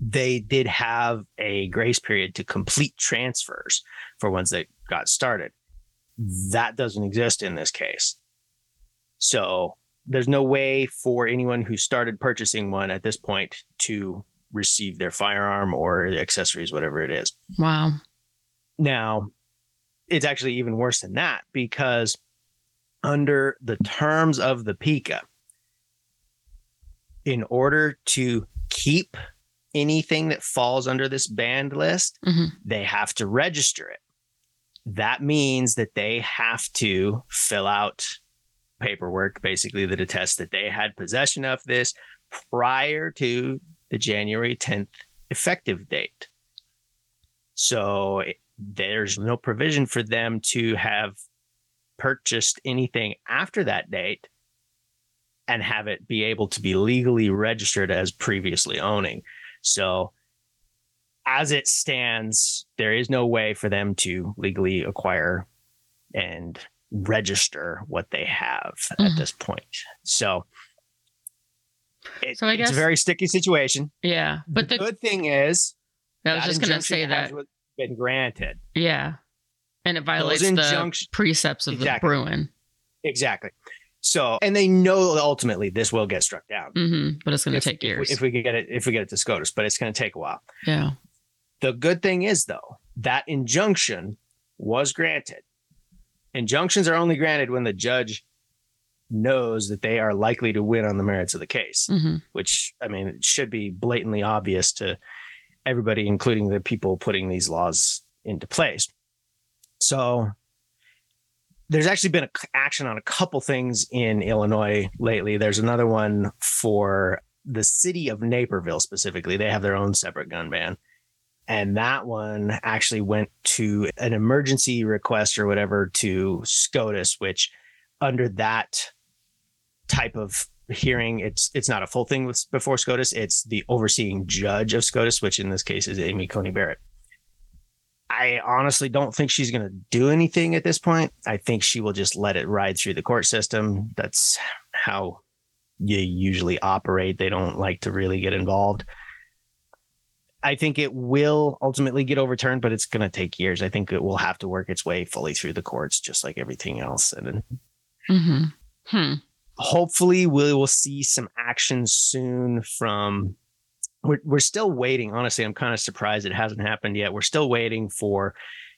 they did have a grace period to complete transfers for ones that got started. That doesn't exist in this case. So there's no way for anyone who started purchasing one at this point to receive their firearm or accessories, whatever it is. Wow. Now, it's actually even worse than that because under the terms of the PICA, in order to keep anything that falls under this banned list, Mhm. they have to register it. That means that they have to fill out paperwork, basically, that attests that they had possession of this prior to the January 10th effective date. So it- there's no provision for them to have purchased anything after that date and have it be able to be legally registered as previously owning. So as it stands, there is no way for them to legally acquire and register what they have at Mhm. this point. So, it- So I guess, it's a very sticky situation. Yeah. But the the, good thing is, I was just going to say has that. been granted. Yeah. And it violates the precepts of Exactly. the Bruen. Exactly. So, and they know ultimately this will get struck down. hmm But it's going to take if we- years. If we, get it, if we get it to SCOTUS, but it's going to take a while. yeah. The good thing is, though, that injunction was granted. Injunctions are only granted when the judge knows that they are likely to win on the merits of the case, hmm which, I mean, it should be blatantly obvious to everybody, including the people putting these laws into place. So, there's actually been a action on a couple things in Illinois lately. There's another one for the city of Naperville specifically. They have their own separate gun ban. And that one actually went to an emergency request or whatever to SCOTUS, which under that type of hearing, it's it's not a full thing with, before SCOTUS. It's the overseeing judge of SCOTUS, which in this case is Amy Coney Barrett. I honestly don't think she's going to do anything at this point. I think she will just let it ride through the court system. That's how you usually operate. They don't like to really get involved. I think it will ultimately get overturned, but it's going to take years. I think it will have to work its way fully through the courts, just like everything else. And hmm Hmm. hopefully we will see some action soon from we're, we're still waiting. Honestly i'm kind of surprised it hasn't happened yet. We're still waiting for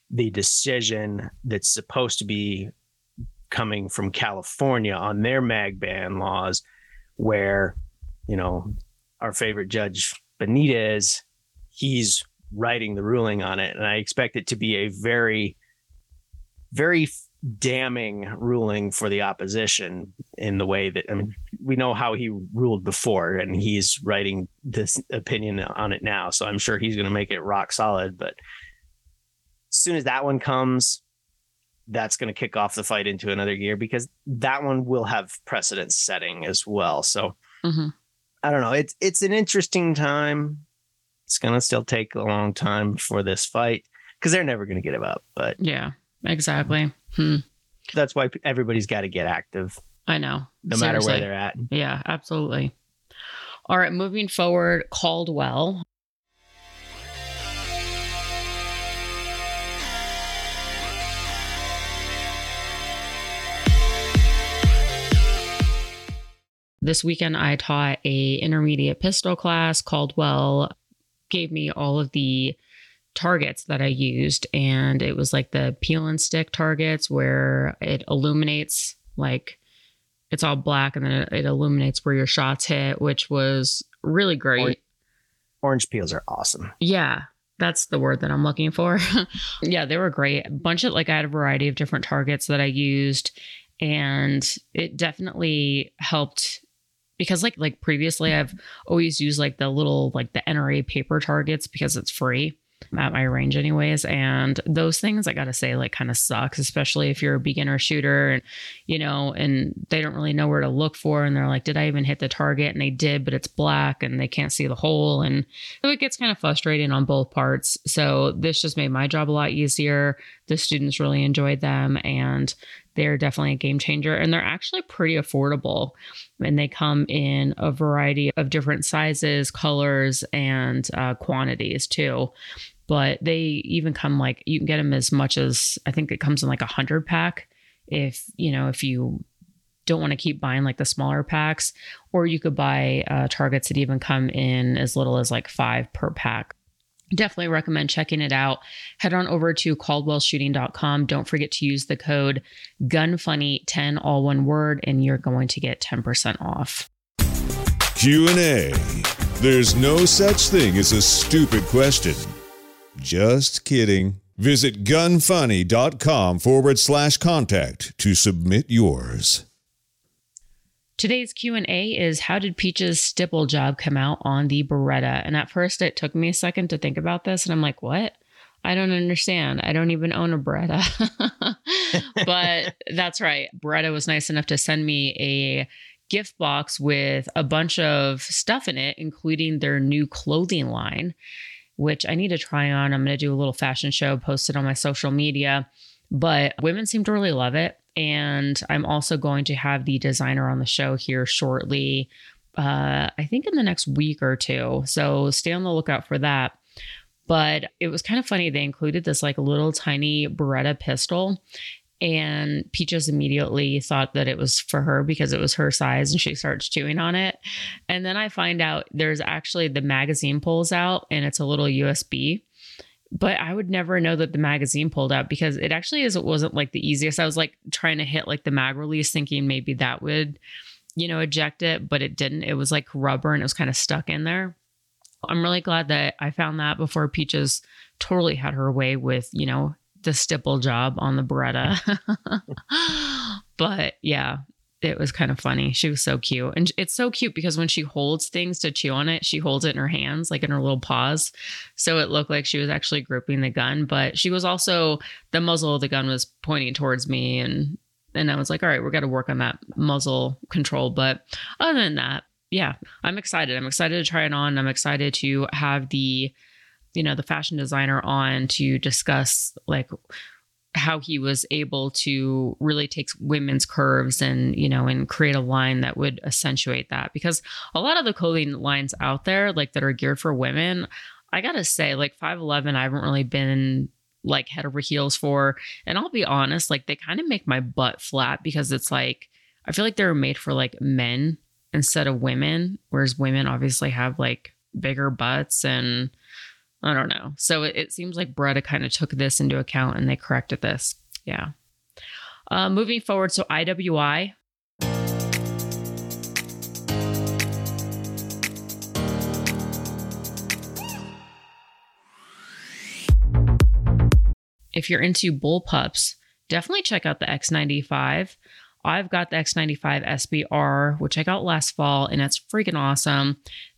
the decision that's supposed to be coming from california on their mag ban laws where you know our favorite judge benitez he's writing the ruling on it. And i expect it to be a very very damning ruling for the opposition in the way that I mean we know how he ruled before and he's writing this opinion on it now so I'm sure he's going to make it rock solid but as soon as that one comes that's going to kick off the fight into another gear because that one will have precedent setting as well. So mm-hmm. I don't know. It's it's an interesting time. It's going to still take a long time for this fight because they're never going to get him up. But yeah, exactly. Hmm. That's why everybody's got to get active. I know. No Seriously. matter where they're at. Yeah, absolutely. All right, moving forward, Caldwell. This weekend I taught a intermediate pistol class. Caldwell gave me all of the targets that I used and it was like the peel and stick targets where it illuminates like it's all black and then it, it illuminates where your shots hit, which was really great. Orange, orange peels are awesome. Yeah. That's the word that I'm looking for. yeah, they were great. A bunch of like I had a variety of different targets that I used and it definitely helped because like like previously I've always used like the little like the NRA paper targets because it's free at my range anyways. And those things i gotta say like kind of sucks especially if you're a beginner shooter and you know and they don't really know where to look for. And they're like did i even hit the target? And they did but it's black and they can't see the hole. And so it gets kind of frustrating on both parts. So this just made my job a lot easier the students really enjoyed them and they're definitely a game changer and they're actually pretty affordable. And they come in a variety of different sizes colors and uh, quantities too. But they even come like you can get them as much as I think it comes in like a hundred pack if you know if you don't want to keep buying like the smaller packs or you could buy uh, targets that even come in as little as like five per pack definitely recommend checking it out. Head on over to caldwellshooting.com don't forget to use the code gunfunny10 all one word and you're going to get 10% off. Q&a there's no such thing as a stupid question. Just kidding. Visit gunfunny.com forward slash contact to submit yours. Today's Q&A is how did Peach's stipple job come out on the Beretta? And at first it took me a second to think about this and I'm like, "What? I don't understand. I don't even own a Beretta." but that's right. Beretta was nice enough to send me a gift box with a bunch of stuff in it, including their new clothing line which I need to try on. I'm going to do a little fashion show, post it on my social media. But women seem to really love it. And I'm also going to have the designer on the show here shortly, uh, I think in the next week or two. So stay on the lookout for that. But it was kind of funny. They included this like little tiny Beretta pistol. And Peaches immediately thought that it was for her because it was her size and she starts chewing on it. And then I find out there's actually the magazine pulls out and it's a little USB. But I would never know that the magazine pulled out because it actually is it wasn't like the easiest. I was like trying to hit like the mag release thinking maybe that would, you know, eject it, but it didn't. It was like rubber and it was kind of stuck in there. I'm really glad that I found that before Peaches totally had her way with, you know, the stipple job on the Beretta. but yeah, it was kind of funny. She was so cute. And it's so cute because when she holds things to chew on it, she holds it in her hands, like in her little paws. So it looked like she was actually gripping the gun, but she was also, the muzzle of the gun was pointing towards me. And, and I was like, all right, we're to work on that muzzle control. But other than that, yeah, I'm excited. I'm excited to try it on. I'm excited to have the you know the fashion designer on to discuss like how he was able to really take women's curves and you know and create a line that would accentuate that. Because a lot of the clothing lines out there like that are geared for women i gotta say like 511 i haven't really been like head over heels for. And i'll be honest like they kind of make my butt flat because it's like i feel like they were made for like men instead of women whereas women obviously have like bigger butts and I don't know. So it, it seems like Beretta kind of took this into account and they corrected this. Yeah. Uh, moving forward, so IWI. If you're into bullpups, definitely check out the X95. I've got the X95 SBR, which I got last fall, and it's freaking awesome.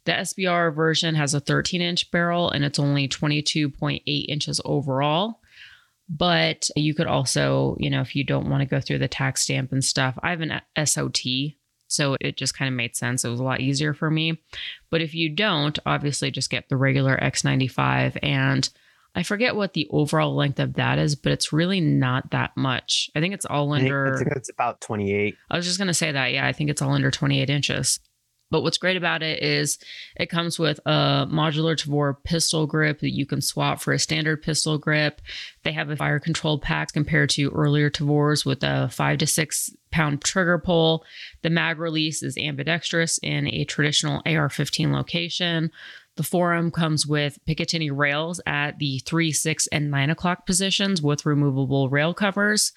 The SBR version has a 13 inch barrel and it's only 22.8 inches overall. But you could also, you know, if you don't want to go through the tax stamp and stuff, I have an SOT. So it just kind of made sense. It was a lot easier for me. But if you don't, obviously just get the regular X95. And I forget what the overall length of that is, but it's really not that much. I think it's all under. I think it's about 28. I was just going to say that. Yeah, I think it's all under 28 inches. But what's great about it is it comes with a modular Tavor pistol grip that you can swap for a standard pistol grip. They have a fire control pack compared to earlier Tavors with a five to six pound trigger pull. The mag release is ambidextrous in a traditional AR 15 location. The forend comes with Picatinny rails at the 3, 6, and 9 o'clock positions with removable rail covers.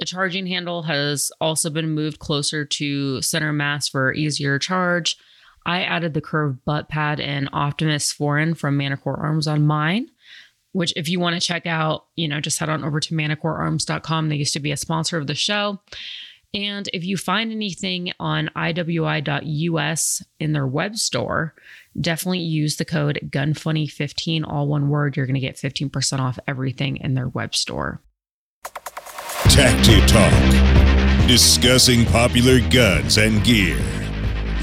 The charging handle has also been moved closer to center mass for easier charge. I added the curved butt pad and Optimus Forend from Manticore Arms on mine, which if you want to check out, you know, just head on over to manticorearms.com. They used to be a sponsor of the show. And if you find anything on iwi.us in their web store, definitely use the code GUNFUNNY15, all one word. You're going to get 15% off everything in their web store. Tacti Talk, discussing popular guns and gear.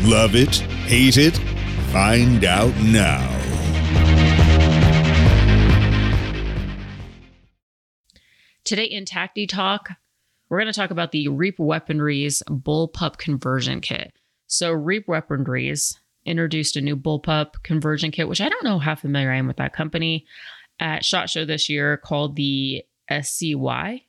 Love it? Hate it? Find out now. Today in Tacti Talk, we're going to talk about the Reap Weaponry's Bullpup Conversion Kit. So, Reap Weaponry's introduced a new Bullpup Conversion Kit, which I don't know how familiar I am with that company, at SHOT Show this year called the SCY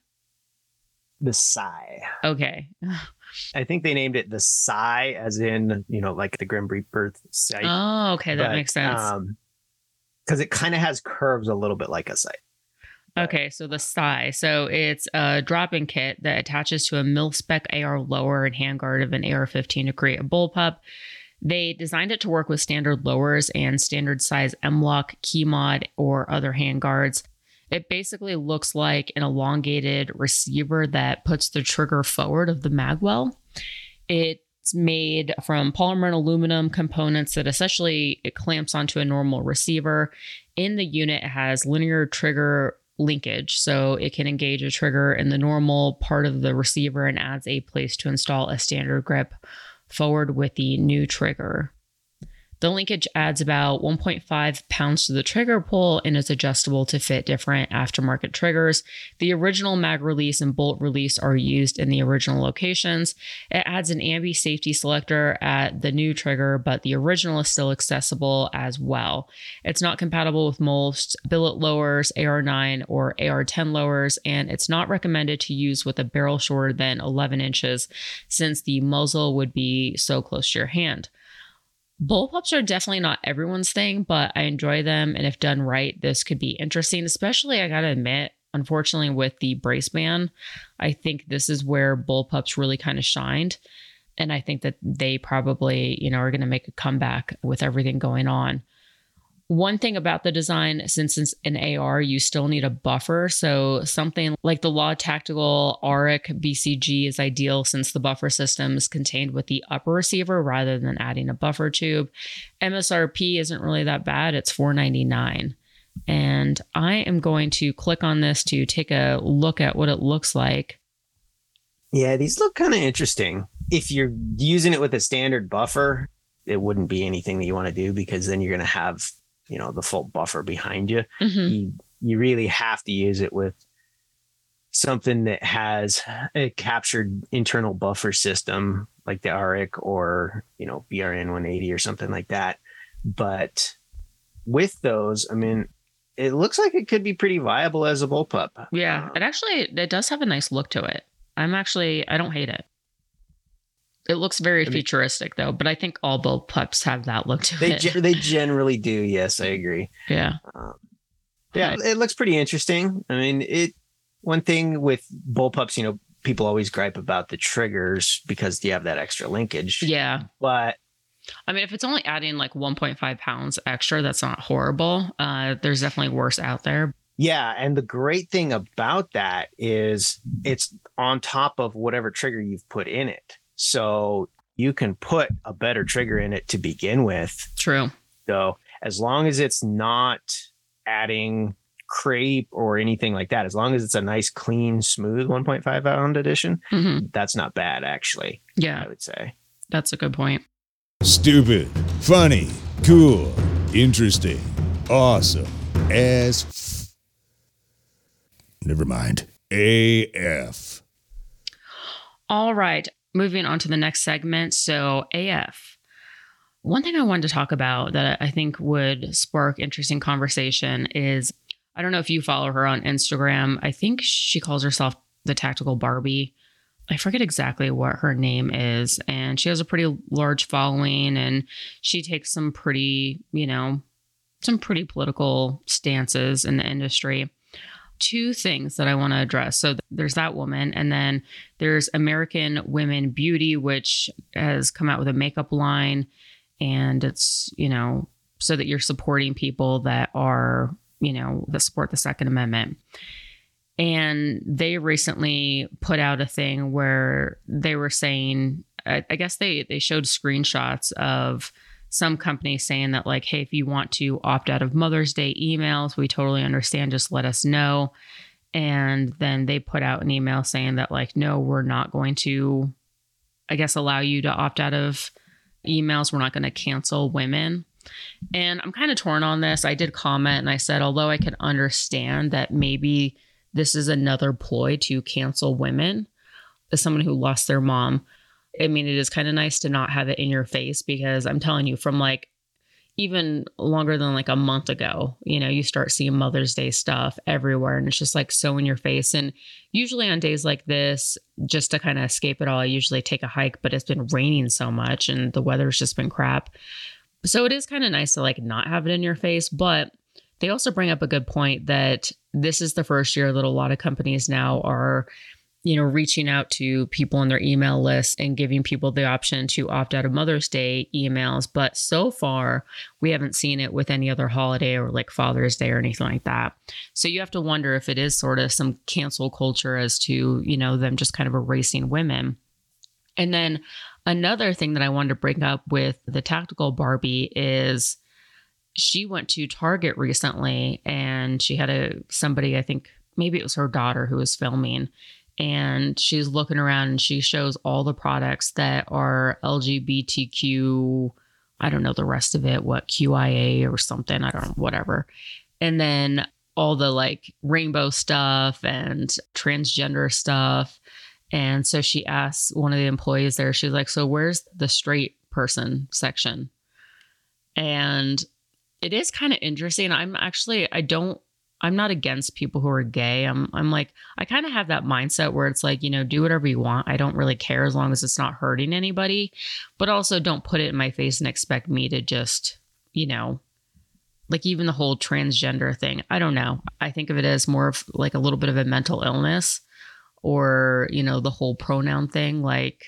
the Psy. Okay. I think they named it the Psy, as in you know, like the Grim Reaper sight. Oh, okay, that but, makes sense. Um, because it kind of has curves a little bit like a sight. Okay, so the Psy. So it's a drop-in kit that attaches to a mil spec AR lower and handguard of an AR-15 to create a bullpup. They designed it to work with standard lowers and standard size M-LOK, key mod, or other handguards. It basically looks like an elongated receiver that puts the trigger forward of the magwell. It's made from polymer and aluminum components that essentially it clamps onto a normal receiver. In the unit, it has linear trigger linkage, so it can engage a trigger in the normal part of the receiver and adds a place to install a standard grip forward with the new trigger. The linkage adds about 1.5 pounds to the trigger pull and is adjustable to fit different aftermarket triggers. The original mag release and bolt release are used in the original locations. It adds an ambi safety selector at the new trigger, but the original is still accessible as well. It's not compatible with most billet lowers, AR9 or AR10 lowers, and it's not recommended to use with a barrel shorter than 11 inches since the muzzle would be so close to your hand. Bullpups are definitely not everyone's thing, but I enjoy them. And if done right, this could be interesting, especially, I gotta admit, unfortunately, with the brace ban, I think this is where bullpups really kind of shined. And I think that they probably, you know, are to make a comeback with everything going on. One thing about the design, since it's an AR, you still need a buffer. So something like the Law Tactical Auric BCG is ideal since the buffer system is contained with the upper receiver rather than adding a buffer tube. MSRP isn't really that bad. It's $4.99. And I am going to click on this to take a look at what it looks like. Yeah, these look kind of interesting. If you're using it with a standard buffer, it wouldn't be anything that you want to do because then you're going to have you know the full buffer behind you mm-hmm. you you really have to use it with something that has a captured internal buffer system like the Auric or you know BRN 180 or something like that. But with those I mean it looks like it could be pretty viable as a bullpup. Yeah um, it actually it does have a nice look to it. I'm actually I don't hate it it looks very I mean, futuristic though, but I think all bullpups have that look to they it. Ge- they generally do. Yes, I agree. Yeah. Um, yeah, it looks pretty interesting. I mean, it one thing with bullpups, you know, people always gripe about the triggers because you have that extra linkage. Yeah. But I mean, if it's only adding like 1.5 pounds extra, that's not horrible. Uh, there's definitely worse out there. Yeah, and the great thing about that is it's on top of whatever trigger you've put in it. So you can put a better trigger in it to begin with. True. So as long as it's not adding crepe or anything like that. As long as it's a nice, clean, smooth 1.5 pound edition, mm-hmm. that's not bad, actually. Yeah. I would say. That's a good point. Stupid, funny, cool, interesting, awesome, as. F- Never mind. AF. All right. Moving on to the next segment. So, AF. One thing I wanted to talk about that I think would spark interesting conversation is I don't know if you follow her on Instagram. I think she calls herself the Tactical Barbie. I forget exactly what her name is. And she has a pretty large following and she takes some pretty, you know, some pretty political stances in the industry. Two things that I want to address. So there's that woman, and then there's American Women Beauty, which has come out with a makeup line. And it's, you know, so that you're supporting people that are, you know, that support the Second Amendment. And they recently put out a thing where they were saying, I, I guess they they showed screenshots of some companies saying that like, hey, if you want to opt out of Mother's Day emails, we totally understand. Just let us know. And then they put out an email saying that like, no, we're not going to, I guess, allow you to opt out of emails. We're not going to cancel women. And I'm kind of torn on this. I did comment and I said, although I could understand that maybe this is another ploy to cancel women as someone who lost their mom. I mean, it is kind of nice to not have it in your face because I'm telling you, from like even longer than like a month ago, you know, you start seeing Mother's Day stuff everywhere and it's just like so in your face. And usually on days like this, just to kind of escape it all, I usually take a hike, but it's been raining so much and the weather's just been crap. So it is kind of nice to like not have it in your face, but they also bring up a good point that this is the first year that a lot of companies now are you know reaching out to people on their email list and giving people the option to opt out of mother's day emails. But so far we haven't seen it with any other holiday or like father's day or anything like that. So you have to wonder if it is sort of some cancel culture as to you know them just kind of erasing women. And then another thing that i wanted to bring up with the tactical barbie is she went to Target recently and she had a somebody, I think maybe it was her daughter who was filming and she's looking around and she shows all the products that are LGBTQ I don't know the rest of it, what QIA or something, I don't know, whatever. And then all the like rainbow stuff and transgender stuff. And so she asks one of the employees there, she's like, So where's the straight person section? And it is kind of interesting. I'm actually I don't I'm not against people who are gay. I'm I'm like I kind of have that mindset where it's like, you know, do whatever you want. I don't really care as long as it's not hurting anybody, but also don't put it in my face and expect me to just, you know, like even the whole transgender thing. I don't know. I think of it as more of like a little bit of a mental illness or, you know, the whole pronoun thing like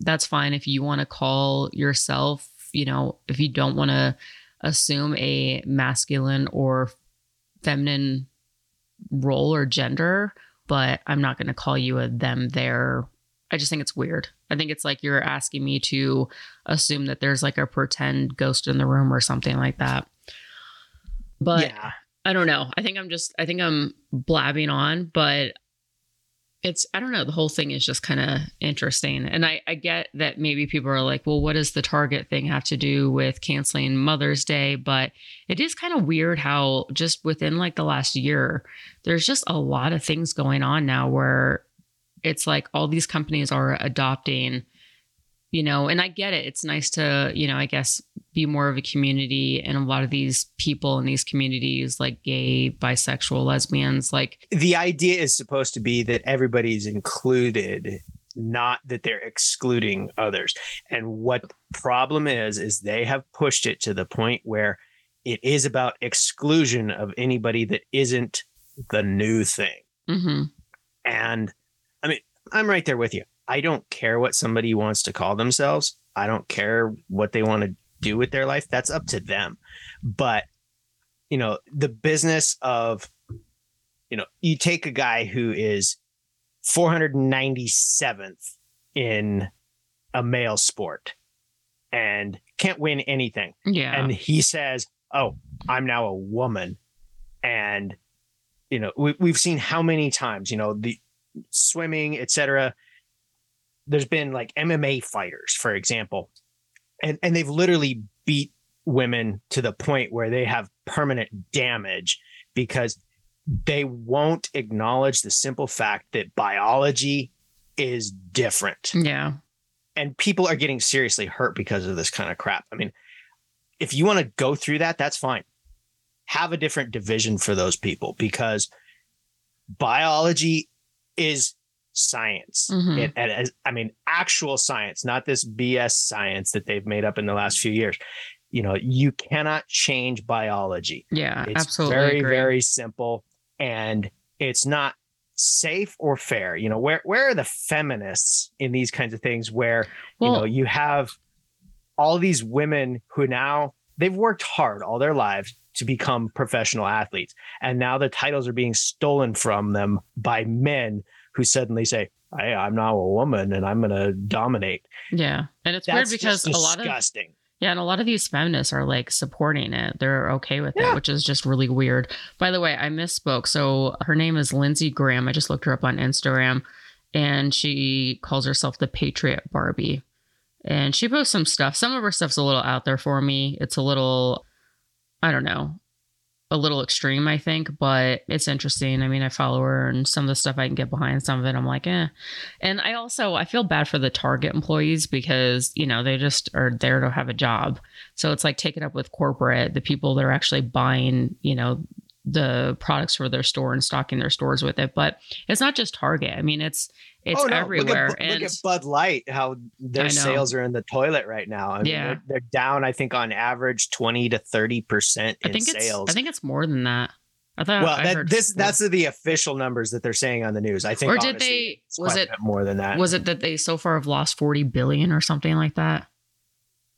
that's fine if you want to call yourself, you know, if you don't want to assume a masculine or feminine role or gender, but I'm not going to call you a them there. I just think it's weird. I think it's like you're asking me to assume that there's like a pretend ghost in the room or something like that. But yeah. I don't know. I think I'm just I think I'm blabbing on, but it's i don't know the whole thing is just kind of interesting. And I, I get that maybe people are like well what does the target thing have to do with canceling mother's day? But it is kind of weird how just within like the last year there's just a lot of things going on now where it's like all these companies are adopting you know and i get it. It's nice to you know i guess be more of a community and a lot of these people in these communities like gay bisexual lesbians like the idea is supposed to be that everybody's included not that they're excluding others. And what problem is is they have pushed it to the point where it is about exclusion of anybody that isn't the new thing. Mm-hmm. and i mean i'm right there with you I don't care what somebody wants to call themselves. I don't care what they want to do with their life. That's up to them. But, you know, the business of, you know, you take a guy who is 497th in a male sport and can't win anything. Yeah. And he says, Oh, I'm now a woman. And you know, we, we've seen how many times, you know, the swimming, etc. There's been like MMA fighters, for example, and and they've literally beat women to the point where they have permanent damage because they won't acknowledge the simple fact that biology is different. Yeah. And people are getting seriously hurt because of this kind of crap. I mean, if you want to go through that, that's fine. Have a different division for those people because biology is science. Mhm. It, and as- I mean, actual science, not this BS science that they've made up in the last few years. You know, you cannot change biology. Yeah, It's absolutely. very, agree. very simple, and it's not safe or fair. You know, where where are the feminists in these kinds of things? Where you know you have all these women who now they've worked hard all their lives to become professional athletes, and now the titles are being stolen from them by men who suddenly say, "Hey, I'm now a woman and I'm going to dominate." Yeah. And it's That's weird because a lot of disgusting. Yeah, and a lot of these feminists are like supporting it. They're okay with Yeah. it, which is just really weird. By the way, I misspoke. So her name is Lindsey Graham. I just looked her up on Instagram and she calls herself the Patriot Barbie. And she posts some stuff. Some of her stuff's a little out there for me. It's a little, I don't know, a little extreme, I think, but it's interesting. I mean, I follow her and some of the stuff I can get behind, some of it I'm like, eh. And I also I feel bad for the Target employees because, you know, they just are there to have a job. So it's like take it up with corporate, the people that are actually buying, you know, the products for their store and stocking their stores with it. But it's not just Target. I mean, it's it's Oh, no. everywhere. Look at, and look at Bud Light, how their sales are in the toilet right now. I mean, Yeah. they're, they're down, I think, on average 20 to 30% I in think sales. it's I think it's more than that. I thought well, I that, heard this that's the official numbers that they're saying on the news. I think, Or did honestly, they- was it- more than that? was it that they so far have lost 40 billion or something like that?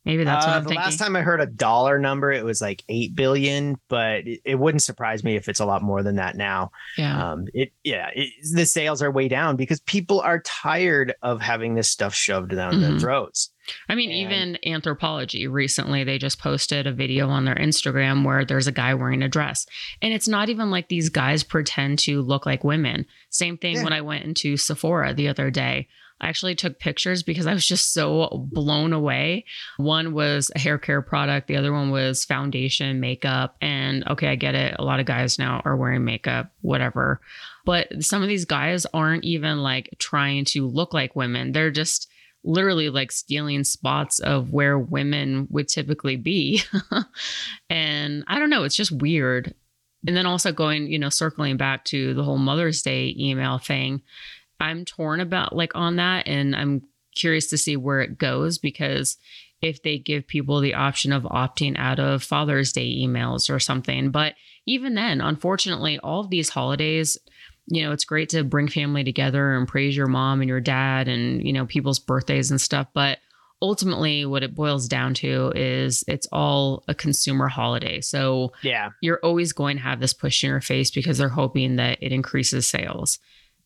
Maybe that's what Uh, I'm the thinking. last time I heard a dollar number, it was like eight billion, but it, it wouldn't surprise me if it's a lot more than that now. yeah. Um, it yeah, it, the sales are way down because people are tired of having this stuff shoved down their Mhm. throats. I mean, And- even Anthropologie recently, they just posted a video on their Instagram where there's a guy wearing a dress. And it's not even like these guys pretend to look like women. Same thing Yeah. when I went into Sephora the other day. I actually took pictures because I was just so blown away. One was a hair care product, the other one was foundation, makeup. And okay, I get it. A lot of guys now are wearing makeup, whatever. But some of these guys aren't even like trying to look like women. They're just literally like stealing spots of where women would typically be. and I don't know, it's just weird. And then also going, you know, circling back to the whole Mother's Day email thing, I'm torn about like on that and I'm curious to see where it goes because if they give people the option of opting out of Father's Day emails or something. But even then, unfortunately, all of these holidays, you know, it's great to bring family together and praise your mom and your dad and, you know, people's birthdays and stuff. But ultimately, what it boils down to is it's all a consumer holiday. So Yeah, you're always going to have this push in your face because they're hoping that it increases sales.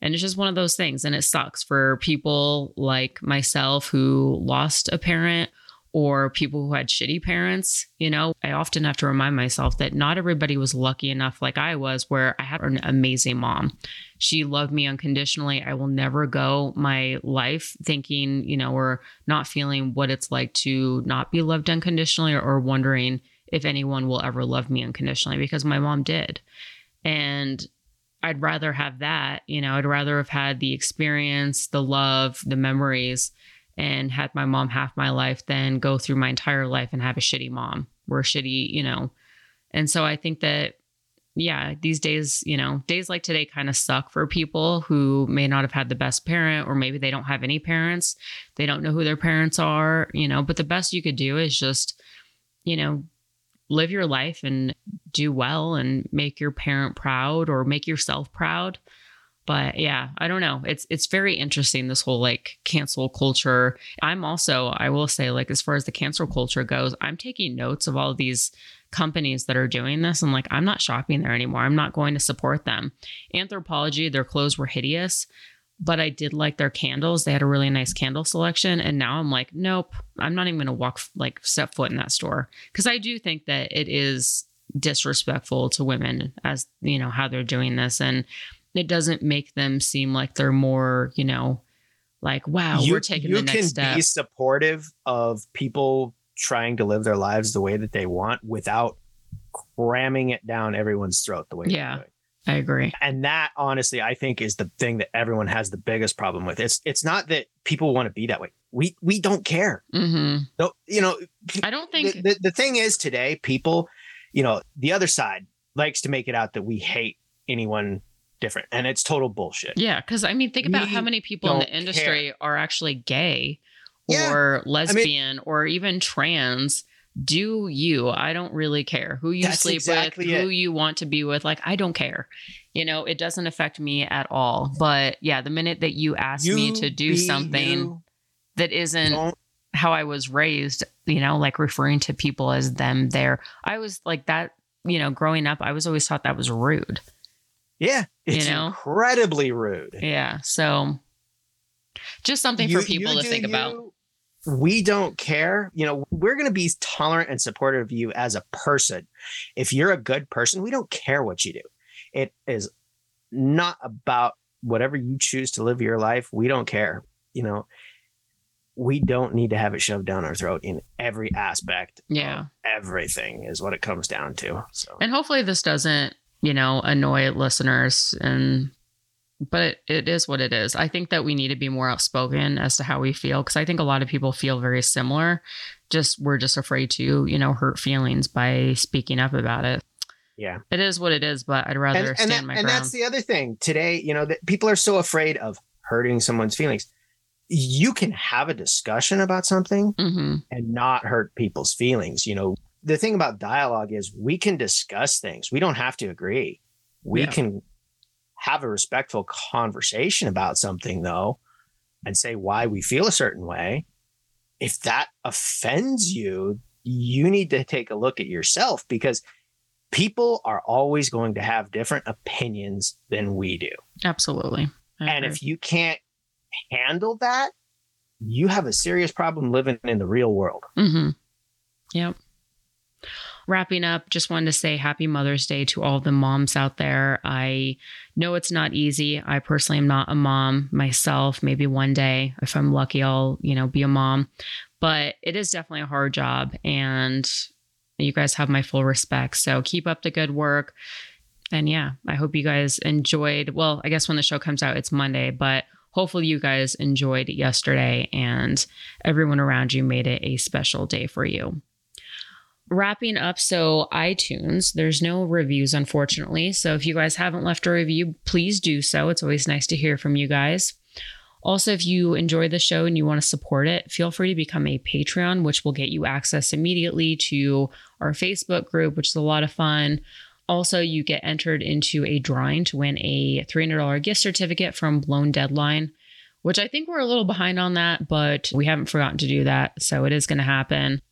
And it's just one of those things. And it sucks for people like myself who lost a parent or people who had shitty parents. You know, I often have to remind myself that not everybody was lucky enough like I was, where I had an amazing mom. She loved me unconditionally. I will never go my life thinking, you know, or not feeling what it's like to not be loved unconditionally or, or wondering if anyone will ever love me unconditionally because my mom did. And I'd rather have that, you know, I'd rather have had the experience, the love, the memories, and had my mom half my life than go through my entire life and have a shitty mom or a shitty, you know. And so I think that, yeah, these days, you know, days like today kind of suck for people who may not have had the best parent or maybe they don't have any parents. They don't know who their parents are, you know, but the best you could do is just, you know, live your life and do well and make your parent proud or make yourself proud. But yeah i don't know. It's it's very interesting this whole like cancel culture. I'm also i will say like as far as the cancel culture goes i'm taking notes of all of these companies that are doing this and like i'm not shopping there anymore. I'm not going to support them. Anthropologie their clothes were hideous but I did like their candles. They had a really nice candle selection. And now I'm like, nope, I'm not even going to walk, like, step foot in that store. Cause I do think that it is disrespectful to women as you know how they're doing this and it doesn't make them seem like they're more you know like wow you, we're taking the next step. You can be supportive of people trying to live their lives the way that they want without cramming it down everyone's throat the way Yeah. I agree. And that honestly i think is the thing that everyone has the biggest problem with. It's it's not that people want to be that way. We we don't care. Hmm no you know i don't the, think the, the thing is today people you know the other side likes to make it out that we hate anyone different and it's total bullshit. Yeah because i mean think about We how many people in the industry are actually gay Yeah. or lesbian or even trans do you i don't really care who you That's sleep exactly with who you want to be with like i don't care you know it doesn't affect me at all but yeah the minute that you ask me to do something you. that isn't how I was raised, you know, like referring to people as them there. I was like that, you know, growing up, I was always taught that was rude. yeah it's know? incredibly rude Yeah. So just something You- for people to think about. We don't care. You know, we're going to be tolerant and supportive of you as a person. If you're a good person, we don't care what you do. It is not about whatever you choose to live your life. We don't care. You know, we don't need to have it shoved down our throat in every aspect. Yeah. everything is what it comes down to. So, And hopefully this doesn't, you know, annoy listeners and but it, it is what it is. I think that we need to be more outspoken as to how we feel because I think a lot of people feel very similar. Just we're just afraid to, you know, hurt feelings by speaking up about it. yeah. It is what it is, but I'd rather and, and, stand that- my and that's the other thing today you know that people are so afraid of hurting someone's feelings you can have a discussion about something hmm and not hurt people's feelings you know the thing about dialogue is we can discuss things we don't have to agree we Yeah. can have a respectful conversation about something though and say why we feel a certain way if that offends you you need to take a look at yourself because people are always going to have different opinions than we do. Absolutely. I And agree. if you can't handle that, you have a serious problem living in the real world. Mm-hmm. Yep. Wrapping up, just wanted to say happy Mother's Day to all the moms out there. I know it's not easy. I personally am not a mom myself. Maybe one day, if I'm lucky, I'll, you know, be a mom. But it is definitely a hard job. And you guys have my full respect. So keep up the good work. And yeah, I hope you guys enjoyed. Well, I guess when the show comes out, it's Monday, but hopefully you guys enjoyed yesterday and everyone around you made it a special day for you. Wrapping up, so iTunes, there's no reviews, unfortunately. So if you guys haven't left a review, please do so. It's always nice to hear from you guys. Also, if you enjoy the show and you want to support it, feel free to become a Patreon, which will get you access immediately to our Facebook group, which is a lot of fun. Also, you get entered into a drawing to win a $300 gift certificate from Blown Deadline, which I think we're a little behind on that, but we haven't forgotten to do that. So it is going to happen.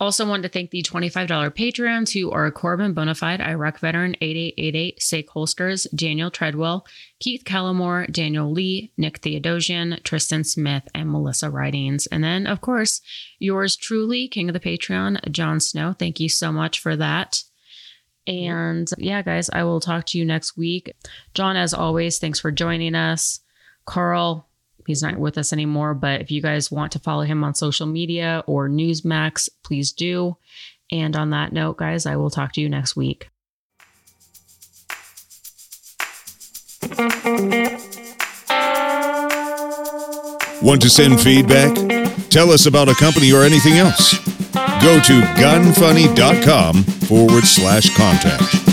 Also, want to thank the $25 Patreons who are Corbin Bonafide, Iraq veteran 8888, Sake Holsters, Daniel Treadwell, Keith Callamore, Daniel Lee, Nick Theodosian, Tristan Smith, and Melissa Ridings. And then, of course, yours truly, King of the Patreon, Jon Snow. Thank you so much for that. And yeah, guys, I will talk to you next week. John, as always, thanks for joining us. Carl, he's not with us anymore, but if you guys want to follow him on social media or Newsmax, please do. And on that note, guys, I will talk to you next week. Want to send feedback? Tell us about a company or anything else. Go to gunfunny.com forward slash contact.